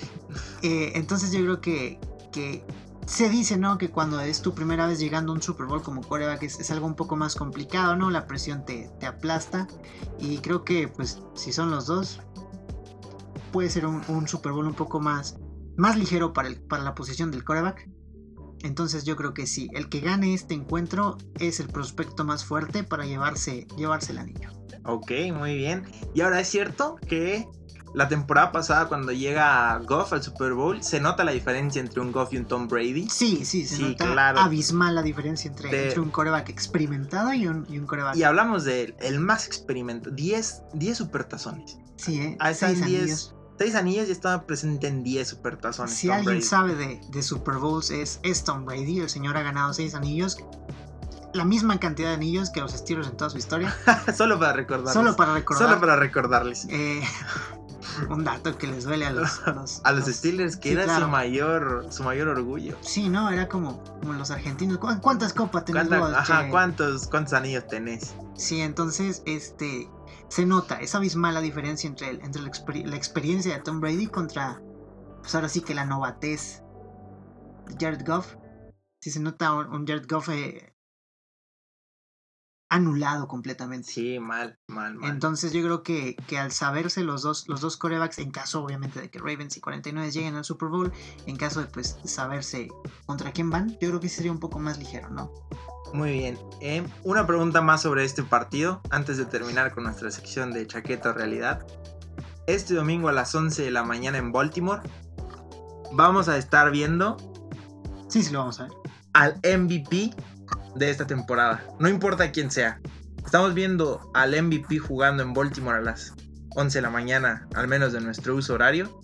eh, entonces yo creo que, que se dice, ¿no? Que cuando es tu primera vez llegando a un Super Bowl como coreback es, algo un poco más complicado, ¿no? La presión te, te, aplasta. Y creo que, pues, si son los dos, puede ser un, un Super Bowl un poco más, más ligero para, el, para la posición del coreback. Entonces yo creo que sí, el que gane este encuentro es el prospecto más fuerte para llevarse, llevarse el anillo. Ok, muy bien. Y ahora es cierto que la temporada pasada cuando llega Goff al Super Bowl, se nota la diferencia entre un Goff y un Tom Brady. Sí, sí, se Sí, nota claro. abismal la diferencia entre, De- entre un coreback experimentado y un, y un coreback. Y hablamos del el más experimentado. 10, 10 supertazones. Sí, ¿eh? Están Seis 10. anillos. 6 anillos y estaba presente en 10 supertazones. Si Tom alguien Brady. sabe de, de Super Bowls es, es Tom Brady. El señor ha ganado seis anillos. La misma cantidad de anillos que los Steelers en toda su historia. Solo para recordarles. Solo para recordar. Solo para recordarles. eh, un dato que les duele a los... A los, A los Steelers, que Sí, era claro. su mayor su mayor orgullo. Sí, no, era como, como los argentinos. ¿Cu- ¿Cuántas copas tenés ¿Cuánta- vos, ajá, che? ¿cuántos, ¿cuántos anillos tenés? Sí, entonces, este, se nota, es abismal la diferencia entre, el- entre la, exper- la experiencia de Tom Brady contra, pues ahora sí que la novatez de Jared Goff. Sí se nota un, un Jared Goff eh, anulado completamente. Sí, mal, mal, mal. Entonces yo creo que, que al saberse los dos, los dos corebacks, en caso obviamente de que Ravens y 49 lleguen al Super Bowl, en caso de pues saberse contra quién van, yo creo que sería un poco más ligero, ¿no? Muy bien. Eh, una pregunta más sobre este partido antes de terminar con nuestra sección de chaqueta o realidad. Este domingo a las 11 de la mañana en Baltimore vamos a estar viendo Sí, sí lo vamos a ver. al MVP de esta temporada. No importa quién sea. Estamos viendo al MVP jugando en Baltimore a las 11 de la mañana, al menos de nuestro uso horario.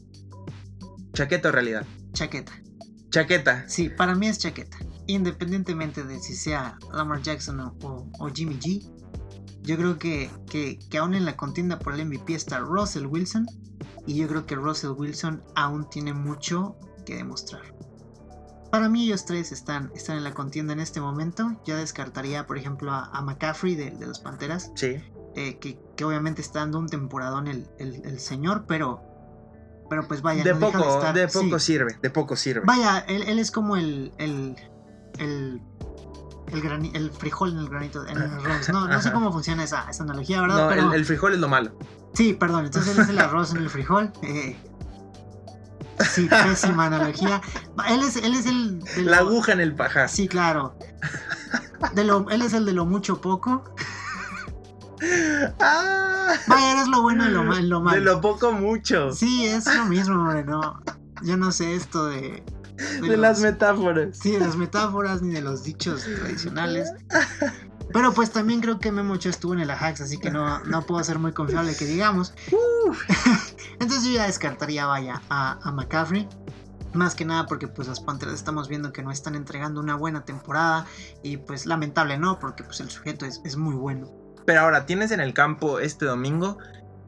Chaqueta o realidad. Chaqueta. Chaqueta. Sí, para mí es chaqueta. Independientemente de si sea Lamar Jackson o, o- o Jimmy G, yo creo que, que, que aún en la contienda por el MVP está Russell Wilson. Y yo creo que Russell Wilson aún tiene mucho que demostrar. Para mí ellos tres están, están en la contienda en este momento. Ya descartaría, por ejemplo, a, a McCaffrey de, de los Panteras. Sí. eh, que, que obviamente está dando un temporadón el, el, el señor, pero, pero pues vaya. De no deja poco, estar- de sí. poco sirve, de poco sirve. Vaya, él, él es como el. el. el. el, grani- el frijol en el granito. En el arroz. No, no sé cómo funciona esa, esa analogía, ¿verdad? No, Pero, el frijol es lo malo. Sí, perdón, entonces él es el arroz en el frijol. eh, sí, pésima analogía. Él es, él es el. de La lo- aguja en el pajar. Sí, claro. De lo, él es el de lo mucho poco. Ah, Vaya, eres lo bueno y lo, mal, lo de malo. lo poco mucho. Sí, es lo mismo, hombre, no. Yo no sé esto de. de los- las metáforas. Sí, de las metáforas ni de los dichos tradicionales. Pero pues también creo que Memo Ochoa estuvo en el Ajax, así que no, no puedo ser muy confiable que digamos. Entonces yo ya descartaría, vaya, a, a McCaffrey. Más que nada porque pues las Panteras estamos viendo que no están entregando una buena temporada y pues lamentable no, porque pues el sujeto es, es muy bueno. Pero ahora tienes en el campo este domingo,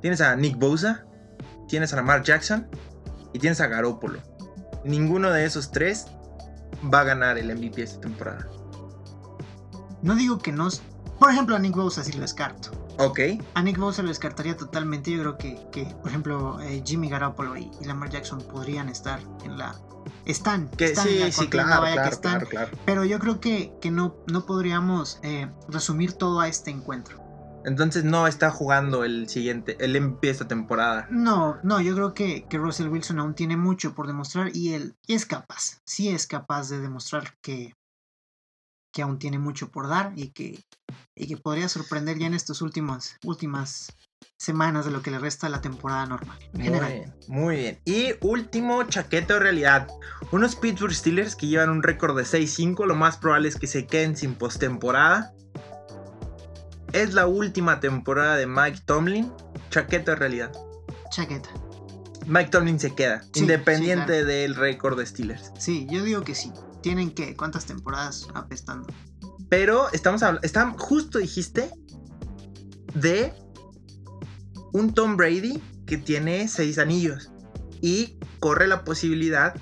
tienes a Nick Bosa, tienes a Lamar Jackson y tienes a Garoppolo. Ninguno de esos tres va a ganar el MVP esta temporada. No digo que no... Por ejemplo, a Nick Bosa sí lo descarto. Ok. A Nick Bosa lo descartaría totalmente. Yo creo que, que por ejemplo, eh, Jimmy Garoppolo y, y Lamar Jackson podrían estar en la... Están. Que están en sí, la sí, claro, vaya que claro, están. claro, claro. Pero yo creo que, que no, no podríamos eh, resumir todo a este encuentro. Entonces no está jugando el siguiente, el MVP esta temporada. No, no, yo creo que, que Russell Wilson aún tiene mucho por demostrar y él es capaz, sí es capaz de demostrar que, que aún tiene mucho por dar y que, y que podría sorprender ya en estas últimas, últimas semanas de lo que le resta a la temporada normal. Muy bien, muy bien. Y último chaqueto de realidad. Unos Pittsburgh Steelers que llevan un récord de 6-5. Lo más probable es que se queden sin postemporada. Es la última temporada de Mike Tomlin. Chaqueto de realidad. Chaqueta. Mike Tomlin se queda, Sí, independiente sí, del récord de Steelers. Sí, yo digo que sí. Tienen que, ¿cuántas temporadas apestando? Pero estamos hablando, justo dijiste de un Tom Brady que tiene seis anillos y corre la posibilidad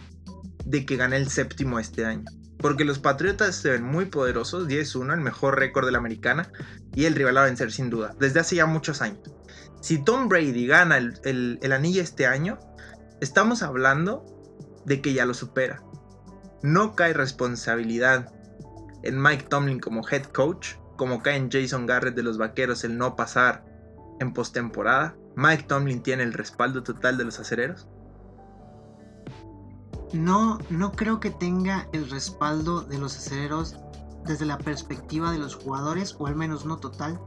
de que gane el séptimo este año. Porque los Patriotas se ven muy poderosos, 10-1, el mejor récord de la americana y el rival a vencer sin duda, desde hace ya muchos años. Si Tom Brady gana el- el anillo este año, estamos hablando de que ya lo supera. No cae responsabilidad en Mike Tomlin como head coach, como cae en Jason Garrett de los Vaqueros el no pasar en postemporada. Mike Tomlin tiene el respaldo total de los acereros. No, no creo que tenga el respaldo de los aceleros desde la perspectiva de los jugadores, o al menos no total,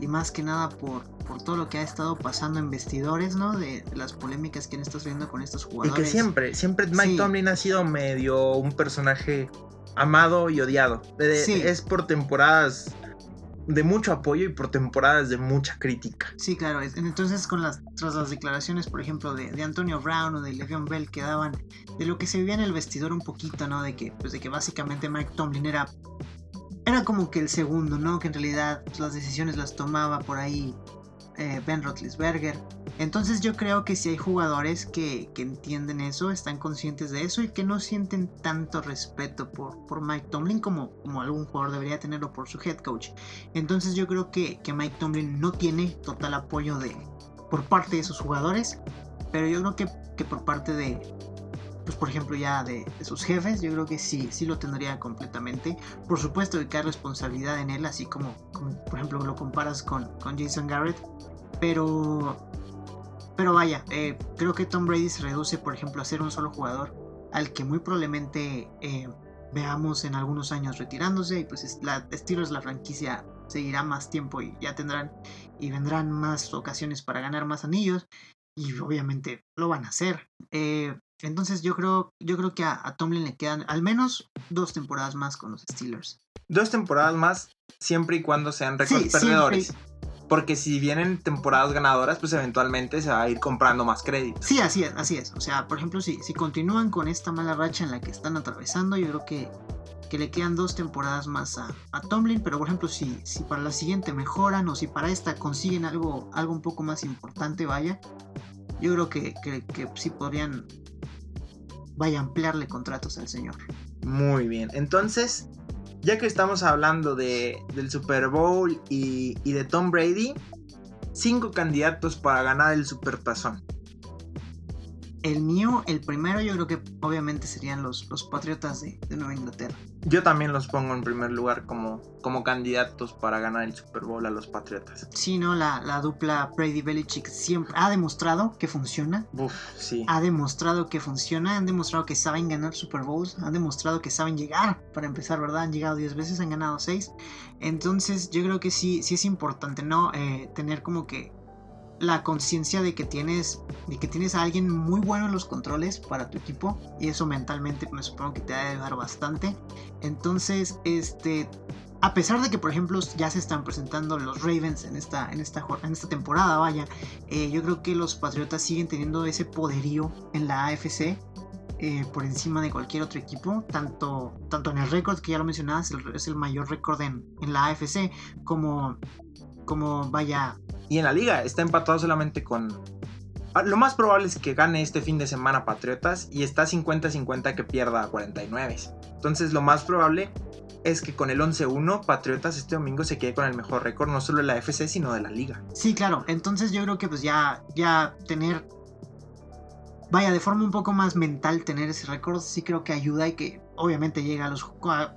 y más que nada por, por todo lo que ha estado pasando en vestidores, ¿no? De, de las polémicas que han estado viendo con estos Y jugadores. que siempre, siempre Mike Sí. Tomlin ha sido medio un personaje amado y odiado. De- Sí. Es por temporadas de mucho apoyo y por temporadas de mucha crítica. Sí, claro. es- Entonces, con las, tras las declaraciones, por ejemplo, de, de Antonio Brown o de Le'Veon Bell, que daban de lo que se vivía en el vestidor un poquito, ¿no? De que, pues, de que básicamente Mike Tomlin era, era como que el segundo, ¿no? Que en realidad pues, las decisiones las tomaba por ahí eh, Ben Roethlisberger. Entonces, yo creo que si hay jugadores que, que entienden eso, están conscientes de eso y que no sienten tanto respeto por, por Mike Tomlin como, como algún jugador debería tenerlo por su head coach. Entonces yo creo que, que Mike Tomlin no tiene total apoyo de, por parte de sus jugadores, pero yo creo que, que por parte de, pues por ejemplo ya de, sus jefes, yo creo que sí, sí lo tendría completamente. Por supuesto que hay responsabilidad en él, así como, por ejemplo lo comparas con, con Jason Garrett, pero, pero vaya, eh, creo que Tom Brady se reduce por ejemplo a ser un solo jugador al que muy probablemente... eh, veamos en algunos años retirándose y pues es- la Steelers la franquicia seguirá más tiempo y ya tendrán y vendrán más ocasiones para ganar más anillos y obviamente lo van a hacer. Eh, entonces yo creo yo creo que a, a Tomlin le quedan al menos dos temporadas más con los Steelers. Dos temporadas más, siempre y cuando sean récords Sí, siempre- perdedores. Porque si vienen temporadas ganadoras, pues eventualmente se va a ir comprando más créditos. Sí, así es, así es. O sea, por ejemplo, si, si continúan con esta mala racha en la que están atravesando, yo creo que, que le quedan dos temporadas más a, a Tomlin. Pero por ejemplo, si, si para la siguiente mejoran o si para esta consiguen algo, algo un poco más importante, vaya, yo creo que, que, que sí podrían, vaya, ampliarle contratos al señor. Muy bien. Entonces, ya que estamos hablando de, del Super Bowl y, y de Tom Brady, cinco candidatos para ganar el Super Tazón. El mío, el primero, yo creo que obviamente serían los, los Patriotas de, de Nueva Inglaterra. Yo también los pongo en primer lugar como, como candidatos para ganar el Super Bowl a los Patriotas. Sí, ¿no? La, la dupla Brady-Belichick siempre ha demostrado que funciona. Uf, sí. ha demostrado que funciona, han demostrado que saben ganar Super Bowls, han demostrado que saben llegar, para empezar, ¿verdad? Han llegado 10 veces, han ganado 6. Entonces yo creo que sí, sí es importante, ¿no? Eh, tener como que la conciencia de que tienes de que tienes a alguien muy bueno en los controles para tu equipo y eso mentalmente me supongo que te va a ayudar bastante. Entonces este a pesar de que, por ejemplo, ya se están presentando los Ravens en esta, en esta, en esta temporada, vaya, eh, yo creo que los Patriotas siguen teniendo ese poderío en la AFC eh, por encima de cualquier otro equipo, tanto, tanto en el récord, que ya lo mencionabas, es el mayor récord en, en, la AFC, como, como vaya... Y en la liga está empatado solamente con... Ah, lo más probable es que gane este fin de semana Patriotas y está 50-50 que pierda a 49. Entonces lo más probable es que con el 11-1 Patriotas este domingo se quede con el mejor récord no solo de la FC sino de la liga. Sí, claro. Entonces yo creo que pues ya ya tener vaya de forma un poco más mental tener ese récord sí creo que ayuda y que obviamente llega a los,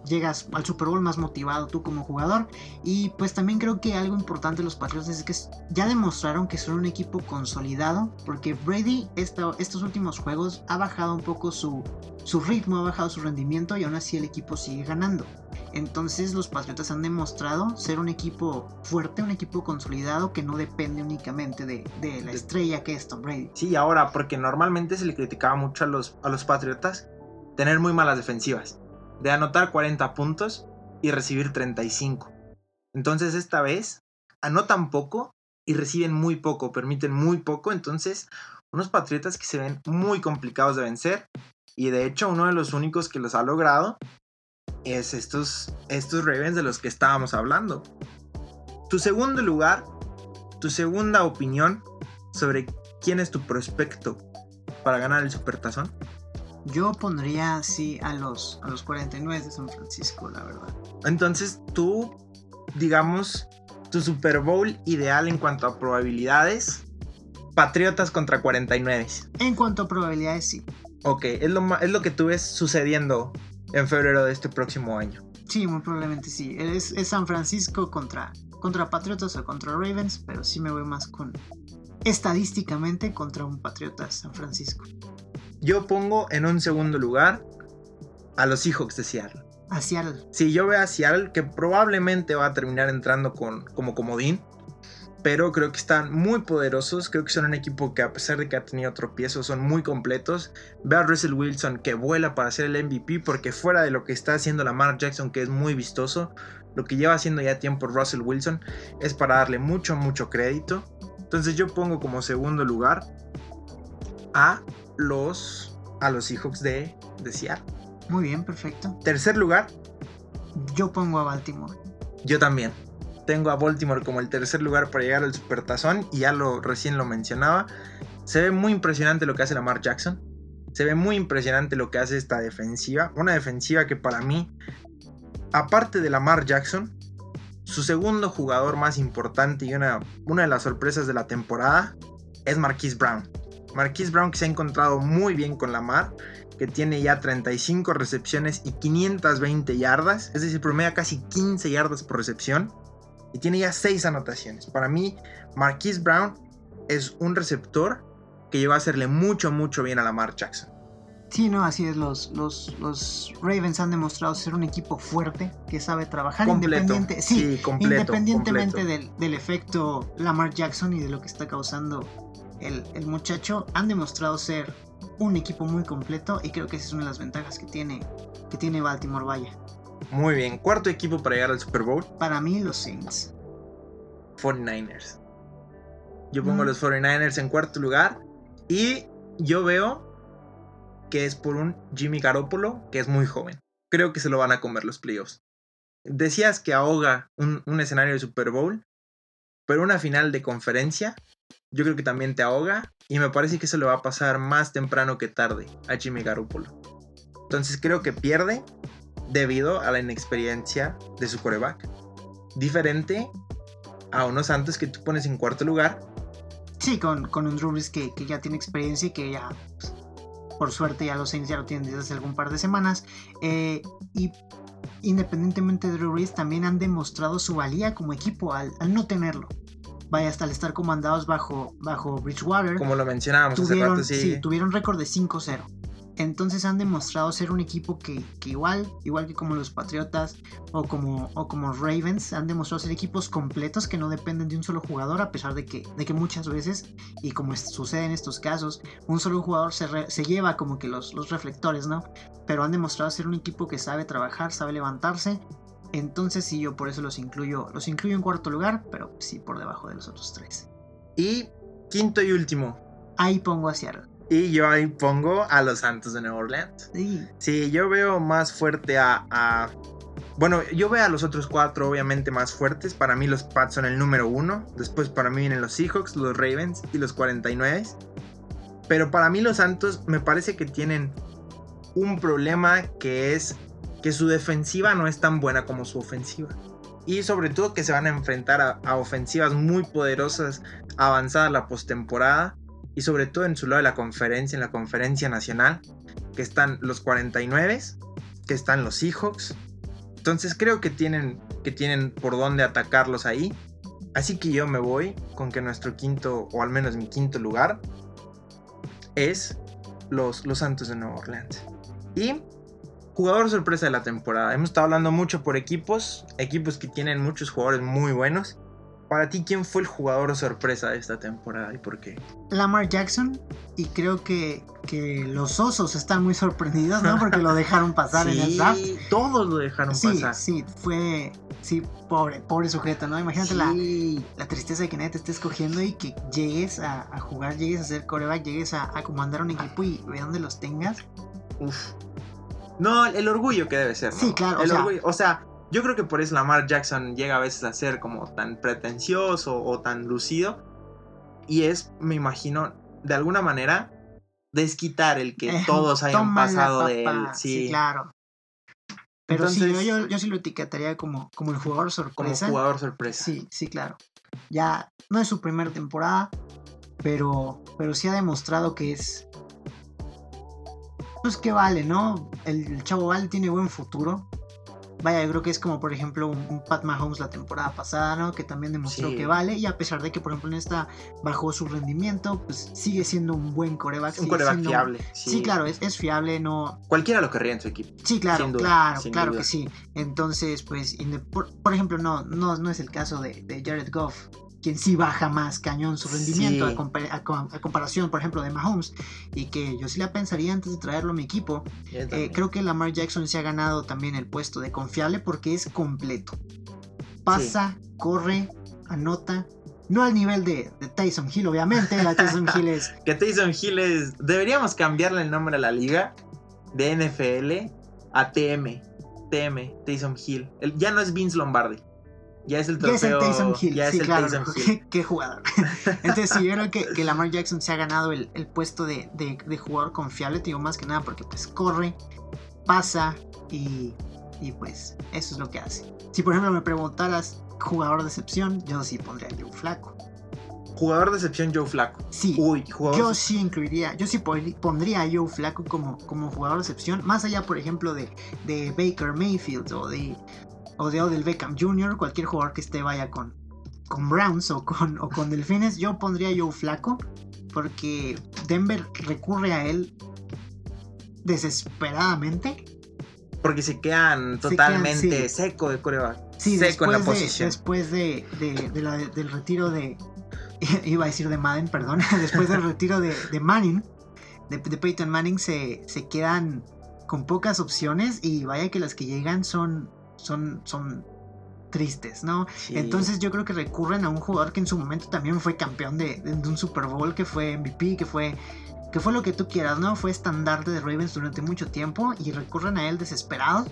llegas al Super Bowl más motivado tú como jugador. Y pues también creo que algo importante de los Patriots es que ya demostraron que son un equipo consolidado. Porque Brady estos últimos juegos ha bajado un poco su, su ritmo, ha bajado su rendimiento y aún así el equipo sigue ganando. Entonces los Patriotas han demostrado ser un equipo fuerte, un equipo consolidado que no depende únicamente de, de, la estrella que es Tom Brady. Sí, ahora, porque normalmente se le criticaba mucho a los, a los Patriotas tener muy malas defensivas, de anotar 40 puntos y recibir 35. Entonces esta vez anotan poco y reciben muy poco, permiten muy poco, entonces unos Patriotas que se ven muy complicados de vencer y de hecho uno de los únicos que los ha logrado es estos, estos Ravens de los que estábamos hablando. Tu segundo lugar, tu segunda opinión sobre quién es tu prospecto para ganar el Supertazón. Yo pondría sí a los, a los 49 de San Francisco, la verdad. Entonces tú, digamos, tu Super Bowl ideal en cuanto a probabilidades, Patriotas contra 49. En cuanto a probabilidades, sí. Ok, es lo, es lo que tú ves sucediendo en febrero de este próximo año. Sí, muy probablemente sí. Es, es San Francisco contra, contra Patriotas o contra Ravens, pero sí me voy más con estadísticamente contra un Patriotas San Francisco. Yo pongo en un segundo lugar a los Seahawks de Seattle. A Seattle. Sí, yo veo a Seattle que probablemente va a terminar entrando con, como comodín. Pero creo que están muy poderosos. Creo que son un equipo que, a pesar de que ha tenido tropiezos, son muy completos. Veo a Russell Wilson que vuela para ser el MVP. Porque fuera de lo que está haciendo Lamar Jackson, que es muy vistoso, lo que lleva haciendo ya tiempo Russell Wilson es para darle mucho, mucho crédito. Entonces yo pongo como segundo lugar a los, a los Seahawks de, de Seattle. Muy bien, perfecto. Tercer lugar. Yo pongo a Baltimore. Yo también. Tengo a Baltimore como el tercer lugar para llegar al Supertazón y ya lo recién lo mencionaba. Se ve muy impresionante lo que hace Lamar Jackson. Se ve muy impresionante lo que hace esta defensiva. Una defensiva que para mí, aparte de Lamar Jackson, su segundo jugador más importante y una, una de las sorpresas de la temporada es Marquise Brown. Marquise Brown que se ha encontrado muy bien con Lamar, que tiene ya 35 recepciones y 520 yardas, es decir, promedia casi 15 yardas por recepción y tiene ya 6 anotaciones. Para mí, Marquise Brown es un receptor que llegó a hacerle mucho, mucho bien a Lamar Jackson. Sí, no, así es. Los, los, los, Ravens han demostrado ser un equipo fuerte que sabe trabajar independiente, sí, independientemente Del, del, efecto Lamar Jackson y de lo que está causando el, muchacho han demostrado ser un equipo muy completo y creo que esa es una de las ventajas que tiene, que tiene Baltimore Vaya. Muy bien, cuarto equipo para llegar al Super Bowl. Para mí los Saints. 49ers. Yo pongo mm. los 49ers en cuarto lugar y yo veo que es por un Jimmy Garoppolo que es muy joven. Creo que se lo van a comer los playoffs. Decías que ahoga un, un escenario de Super Bowl, pero una final de conferencia yo creo que también te ahoga y me parece que eso le va a pasar más temprano que tarde a Jimmy Garoppolo. Entonces creo que pierde debido a la inexperiencia de su coreback. Diferente a unos Santos que tú pones en cuarto lugar. Sí, con, con un Drew que, que, ya tiene experiencia y que ya, pues, por suerte, ya los Saints ya lo tienen desde hace algún par de semanas. Eh, y independientemente de Drew también han demostrado su valía como equipo al, al no tenerlo vaya hasta al estar comandados bajo, bajo Bridgewater. Como lo mencionábamos tuvieron, hace rato, sí. tuvieron récord de 5-0. Entonces han demostrado ser un equipo que, igual, igual que como los Patriotas o como, o como Ravens, han demostrado ser equipos completos que no dependen de un solo jugador, a pesar de que, de que muchas veces, y como sucede en estos casos, un solo jugador se, se lleva como que los, los reflectores, ¿no? Pero han demostrado ser un equipo que sabe trabajar, sabe levantarse Entonces sí, yo por eso los incluyo, los incluyo en cuarto lugar, pero sí por debajo de los otros tres. Y quinto y último. Ahí pongo a Seattle. Y yo ahí pongo a los Santos de Nueva Orleans. Sí, Sí, yo veo más fuerte a, a- Bueno, yo veo a los otros cuatro obviamente más fuertes. Para mí los Pats son el número uno. Después para mí vienen los Seahawks, los Ravens y los 49. Pero para mí los Santos me parece que tienen un problema que es que su defensiva no es tan buena como su ofensiva. Y sobre todo que se van a enfrentar a, ofensivas muy poderosas avanzadas la postemporada. Y sobre todo en su lado de la conferencia, en la conferencia nacional, que están los 49, que están los Seahawks. Entonces creo que tienen, que tienen por dónde atacarlos ahí. Así que yo me voy con que nuestro quinto, o al menos mi quinto lugar, es los, los Santos de Nueva Orleans. Y jugador sorpresa de la temporada. Hemos estado hablando mucho por equipos, equipos que tienen muchos jugadores muy buenos. Para ti, ¿quién fue el jugador sorpresa de esta temporada y por qué? Lamar Jackson. Y creo que, que los osos están muy sorprendidos, ¿no? Porque lo dejaron pasar en el draft. todos lo dejaron Sí, pasar. sí, fue. Sí, pobre, pobre sujeto, ¿no? Imagínate la, Sí. la tristeza de que nadie te esté escogiendo y que llegues a, a jugar, llegues a ser coreback, llegues a, a comandar un equipo y ve dónde los tengas. Uf. No, el orgullo que debe ser. ¿no? Sí, claro, o sea-. O sea, yo creo que por eso Lamar Jackson llega a veces a ser como tan pretencioso o tan lucido. Y es, me imagino, de alguna manera, desquitar el que Eh, todos hayan pasado de él. Sí, claro. Pero sí, Entonces- yo, yo, yo sí lo etiquetaría como, como el jugador como sorpresa. jugador sorpresa. Sí, sí, claro. Ya no es su primera temporada, pero, pero sí ha demostrado que es. Pues que vale, ¿no? El, el chavo vale, tiene buen futuro. Vaya, yo creo que es como, por ejemplo, un, un Pat Mahomes la temporada pasada, ¿no? Que también demostró Sí. que vale. Y a pesar de que, por ejemplo, en esta bajó su rendimiento, pues sigue siendo un buen coreback. Un coreback siendo- fiable. Sí, claro, es, es fiable, no, Cualquiera lo querría en su equipo. Sí, claro, duda, claro, claro duda. que sí. Entonces, pues, por, por ejemplo, no, no, no es el caso de, de Jared Goff, quien sí baja más cañón su rendimiento Sí. a, compa- a com- a comparación, por ejemplo, de Mahomes, y que yo sí la pensaría antes de traerlo a mi equipo. Eh, creo que Lamar Jackson se ha ganado también el puesto de confiable porque es completo. Pasa, corre, anota. No al nivel de, de Tyson Hill, obviamente. La Tyson Hill es Que Tyson Hill es. Deberíamos cambiarle el nombre a la liga de NFL a TM. TM, Tyson Hill. El- ya no es Vince Lombardi. Ya es el Ya es el trofeo. Tyson Hill. Ya es sí, el claro. Hill. ¿Qué, qué jugador. Entonces, sí, yo creo que, que Lamar Jackson se ha ganado el, el puesto de, de- de jugador confiable, te digo más que nada porque pues corre, pasa y, y pues eso es lo que hace. Si por ejemplo me preguntaras jugador de excepción, yo sí pondría a Joe Flaco. Jugador de excepción Joe Flaco. Sí, Uy, jugador. yo sí incluiría, yo sí pon- pondría a Joe Flaco como, como jugador de excepción, más allá por ejemplo de, de Baker Mayfield o de, o de Odell Beckham Jr., cualquier jugador que esté vaya con, con Browns o con, o con Delfines, yo pondría a Joe Flaco porque Denver recurre a él desesperadamente. Porque se quedan Se totalmente quedan, sí. seco de coreback. Sí, seco en la de- posición. después de, de- de la- del retiro de. Iba a decir de Madden, perdón. Después del retiro de, de Manning, de, de Peyton Manning, se, se quedan con pocas opciones y vaya que las que llegan son, son, son tristes, ¿no? Sí. Entonces yo creo que recurren a un jugador que en su momento también fue campeón de, de un Super Bowl, que fue MVP, que fue, que fue lo que tú quieras, ¿no? Fue estandarte de Ravens durante mucho tiempo y recurren a él desesperados.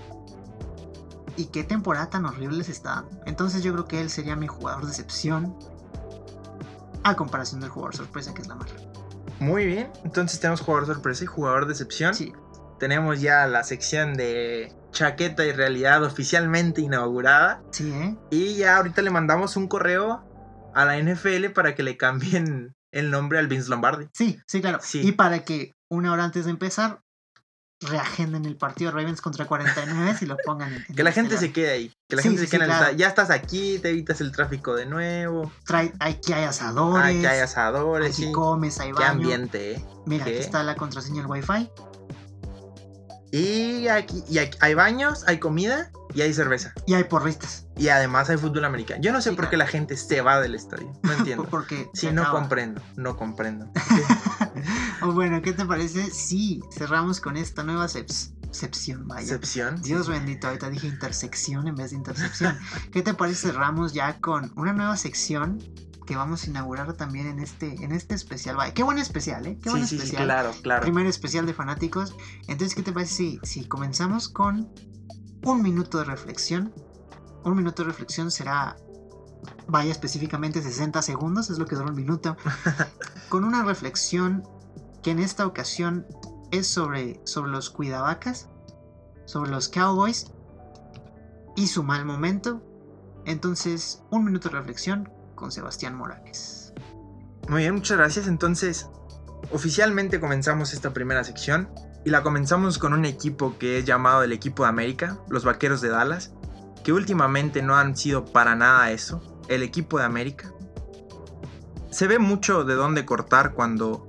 Y qué temporada tan horrible les está dando. Entonces yo creo que él sería mi jugador de excepción. A comparación del jugador sorpresa que es Lamar. Muy bien. Entonces tenemos jugador sorpresa y jugador de excepción. Sí, Tenemos ya la sección de chaqueta y realidad oficialmente inaugurada. sí, ¿eh? Y ya ahorita le mandamos un correo a la NFL para que le cambien el nombre al Vince Lombardi. Sí, sí, claro. Sí. Y para que una hora antes de empezar, reagenden el partido Ravens contra 49 y lo pongan en. en Que la el gente estelar. se quede ahí. Que la Sí, gente se quede sí, en el claro. estadio. Ya estás aquí, te evitas el tráfico de nuevo. Trae, aquí hay asadores. Aquí hay asadores. aquí comes, hay Qué baño. ambiente, ¿eh? Mira, aquí ¿Qué? está la contraseña del Wi-Fi. Y aquí, y aquí hay baños, hay comida y hay cerveza. Y hay porristas. Y además hay fútbol americano. Yo no sé Sí, por qué claro. la gente se va del estadio. No entiendo. Porque Sí, no acaba. comprendo. No comprendo. O bueno, ¿qué te parece? Sí, cerramos con esta nueva vaya. Excepción. Dios bendito, ahorita dije intersección en vez de intercepción. ¿Qué te parece, cerramos ya con una nueva sección que vamos a inaugurar también en este, en este especial? Vaya, qué buen especial, ¿eh? Qué buen Sí, sí, sí, especial. claro, claro. Primer especial de fanáticos. Entonces, ¿qué te parece si, si comenzamos con un minuto de reflexión? Un minuto de reflexión será, vaya específicamente 60 segundos, es lo que dura un minuto. con una reflexión que en esta ocasión es sobre, sobre los cuidavacas, sobre los cowboys y su mal momento. Entonces, un minuto de reflexión con Sebastián Morales. Muy bien, muchas gracias. Entonces, oficialmente comenzamos esta primera sección y la comenzamos con un equipo que es llamado el equipo de América, los Vaqueros de Dallas, que últimamente no han sido para nada eso, el equipo de América. Se ve mucho de dónde cortar cuando,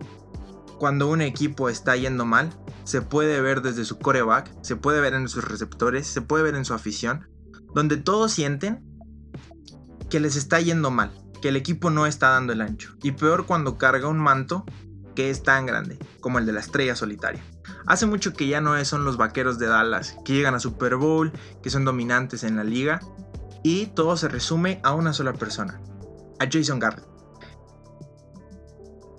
cuando un equipo está yendo mal. Se puede ver desde su coreback, se puede ver en sus receptores, se puede ver en su afición, donde todos sienten que les está yendo mal, que el equipo no está dando el ancho. Y peor cuando carga un manto que es tan grande, como el de la estrella solitaria. Hace mucho que ya no son los vaqueros de Dallas, que llegan a Super Bowl, que son dominantes en la liga, y todo se resume a una sola persona, a Jason Garrett.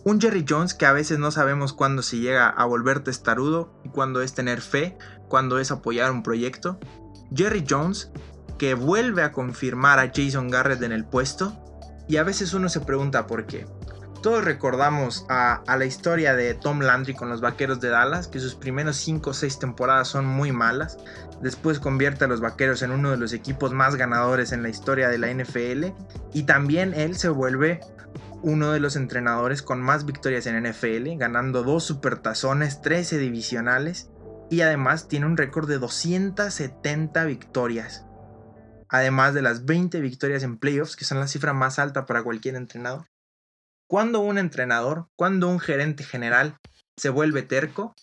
Un Jerry Jones que a veces no sabemos cuándo se llega a volver testarudo y cuándo es tener fe, cuándo es apoyar un proyecto. Jerry Jones que vuelve a confirmar a Jason Garrett en el puesto y a veces uno se pregunta por qué. Todos recordamos a, la historia de Tom Landry con los Vaqueros de Dallas, que sus primeros 5 o 6 temporadas son muy malas. Después convierte a los Vaqueros en uno de los equipos más ganadores en la historia de la NFL. Y también él se vuelve uno de los entrenadores con más victorias en NFL, ganando 2 supertazones, 13 divisionales. Y además tiene un récord de 270 victorias. Además de las 20 victorias en playoffs, que son la cifra más alta para cualquier entrenador. Cuando un entrenador, cuando un gerente general se vuelve terco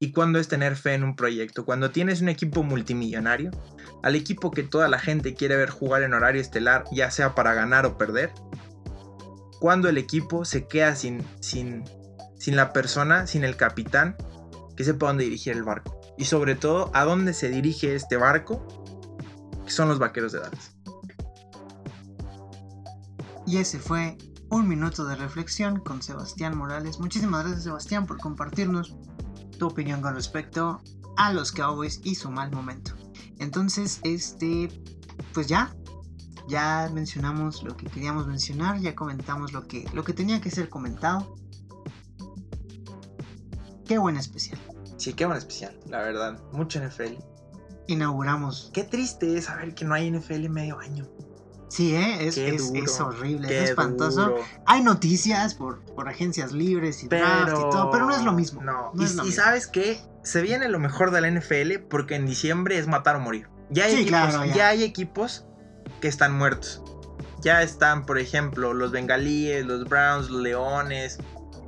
y cuando es tener fe en un proyecto. Cuando tienes un equipo multimillonario, al equipo que toda la gente quiere ver jugar en horario estelar, ya sea para ganar o perder. Cuando el equipo se queda sin, sin, sin la persona, sin el capitán que sepa dónde dirigir el barco. Y sobre todo, a dónde se dirige este barco, que son los vaqueros de Dallas. Y ese fue un minuto de reflexión con Sebastián Morales. Muchísimas gracias Sebastián por compartirnos tu opinión con respecto a los Cowboys y su mal momento. Entonces, este, pues ya, ya mencionamos lo que queríamos mencionar, ya comentamos lo que, lo que tenía que ser comentado. Qué buen especial. Sí, qué buen especial, la verdad. Mucho NFL. Inauguramos. Qué triste es saber que no hay NFL en medio año. Sí, ¿eh? es, es, horrible, Qué es espantoso. duro. Hay noticias por, por agencias libres y draft y todo, pero no es lo mismo. No, No y, es lo y mismo. sabes que se viene lo mejor de la NFL porque en diciembre es matar o morir. Ya hay, Sí, equipos, claro, ya. ya hay equipos que están muertos. Ya están, por ejemplo, los bengalíes, los Browns, los Leones.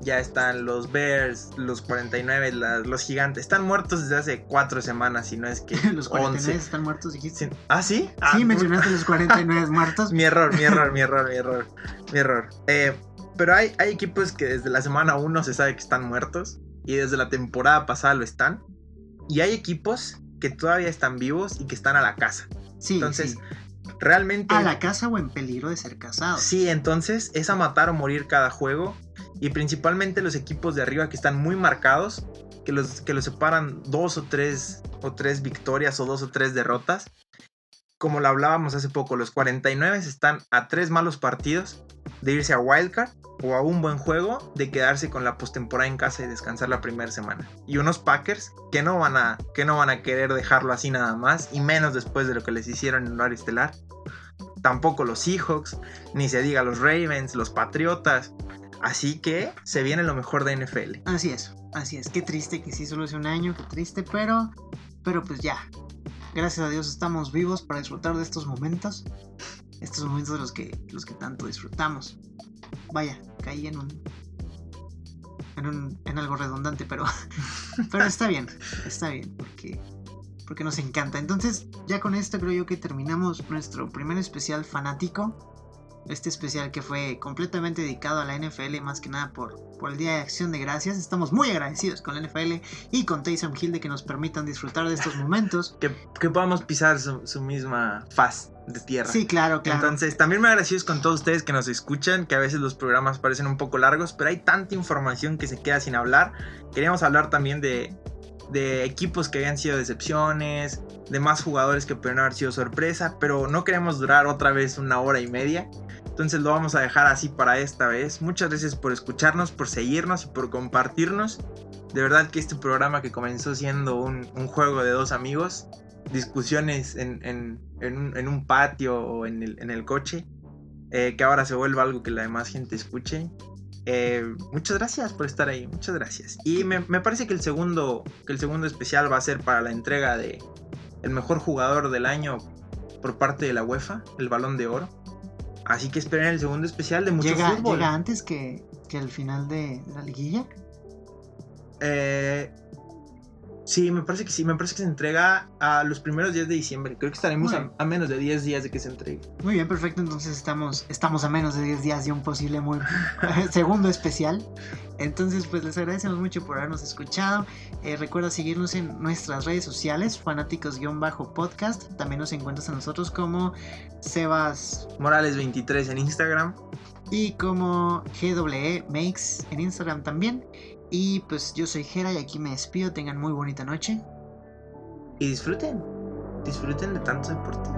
Ya están los Bears, los 49, las- los gigantes. Están muertos desde hace cuatro semanas, si no es que Los 49 11. están muertos, dijiste. Sí. ¿Ah, sí? Sí, Ah, mencionaste los 49 muertos. mi error, mi error, mi error, mi error, mi error. Eh, pero hay, hay equipos que desde la semana 1 se sabe que están muertos y desde la temporada pasada lo están. Y hay equipos que todavía están vivos y que están a la casa. Sí, Entonces, sí. Realmente... A la casa o en peligro de ser casados. Sí, entonces es a matar o morir cada juego. Y principalmente los equipos de arriba que están muy marcados, que los, que los separan dos o tres, o tres victorias o dos o tres derrotas. Como lo hablábamos hace poco, los 49 están a tres malos partidos de irse a Wildcard o a un buen juego de quedarse con la postemporada en casa y descansar la primera semana. Y unos Packers que no van a, que no van a querer dejarlo así nada más, y menos después de lo que les hicieron en horario estelar. Tampoco los Seahawks, ni se diga los Ravens, los Patriotas. Así que se viene lo mejor de NFL. Así es, así es. Qué triste que sí solo es un año, qué triste, pero, pero pues ya. Gracias a Dios estamos vivos para disfrutar de estos momentos. Estos momentos de los que, los que tanto disfrutamos. Vaya, caí en un, en un, en algo redundante, pero, pero está bien, está bien, porque, porque nos encanta. Entonces, ya con esto creo yo que terminamos nuestro primer especial fanático. Este especial que fue completamente dedicado a la NFL, más que nada por, por el Día de Acción de Gracias. Estamos muy agradecidos con la NFL y con Taysom Hill de que nos permitan disfrutar de estos momentos. Que, que podamos pisar su, su misma faz de tierra. Sí, claro, claro. Entonces, también me agradecidos con todos ustedes que nos escuchan, que a veces los programas parecen un poco largos, pero hay tanta información que se queda sin hablar. Queríamos hablar también de, de equipos que habían sido decepciones, de más jugadores que pudieron haber sido sorpresa, pero no queremos durar otra vez una hora y media. Entonces lo vamos a dejar así para esta vez. Muchas gracias por escucharnos, por seguirnos y por compartirnos. De verdad que este programa que comenzó siendo un, un juego de dos amigos, discusiones en, en, en, un, patio o en el, el coche, eh, que ahora se vuelva algo que la demás gente escuche. Eh, muchas gracias por estar ahí, muchas gracias. Y me, me, parece que el segundo, que el segundo especial va a ser para la entrega de el mejor jugador del año por parte de la UEFA, el Balón de Oro. Así que esperen el segundo especial de mucho ¿Llega, fútbol. ¿Llega antes que, que el final de, la liguilla? Eh, sí, me parece que sí. Me parece que se entrega a los primeros días de diciembre. Creo que estaremos a, a, menos de 10 días de que se entregue. Muy bien, perfecto. Entonces estamos, estamos a menos de 10 días de un posible muy segundo especial. Entonces, pues les agradecemos mucho por habernos escuchado. Eh, recuerda seguirnos en nuestras redes sociales, fanáticos-podcast. También nos encuentras a nosotros como Sebas Morales23 en Instagram. Y como GWE Makes en Instagram también. Y pues yo soy Jera y aquí me despido. Tengan muy bonita noche. Y disfruten. Disfruten de tanto deporte.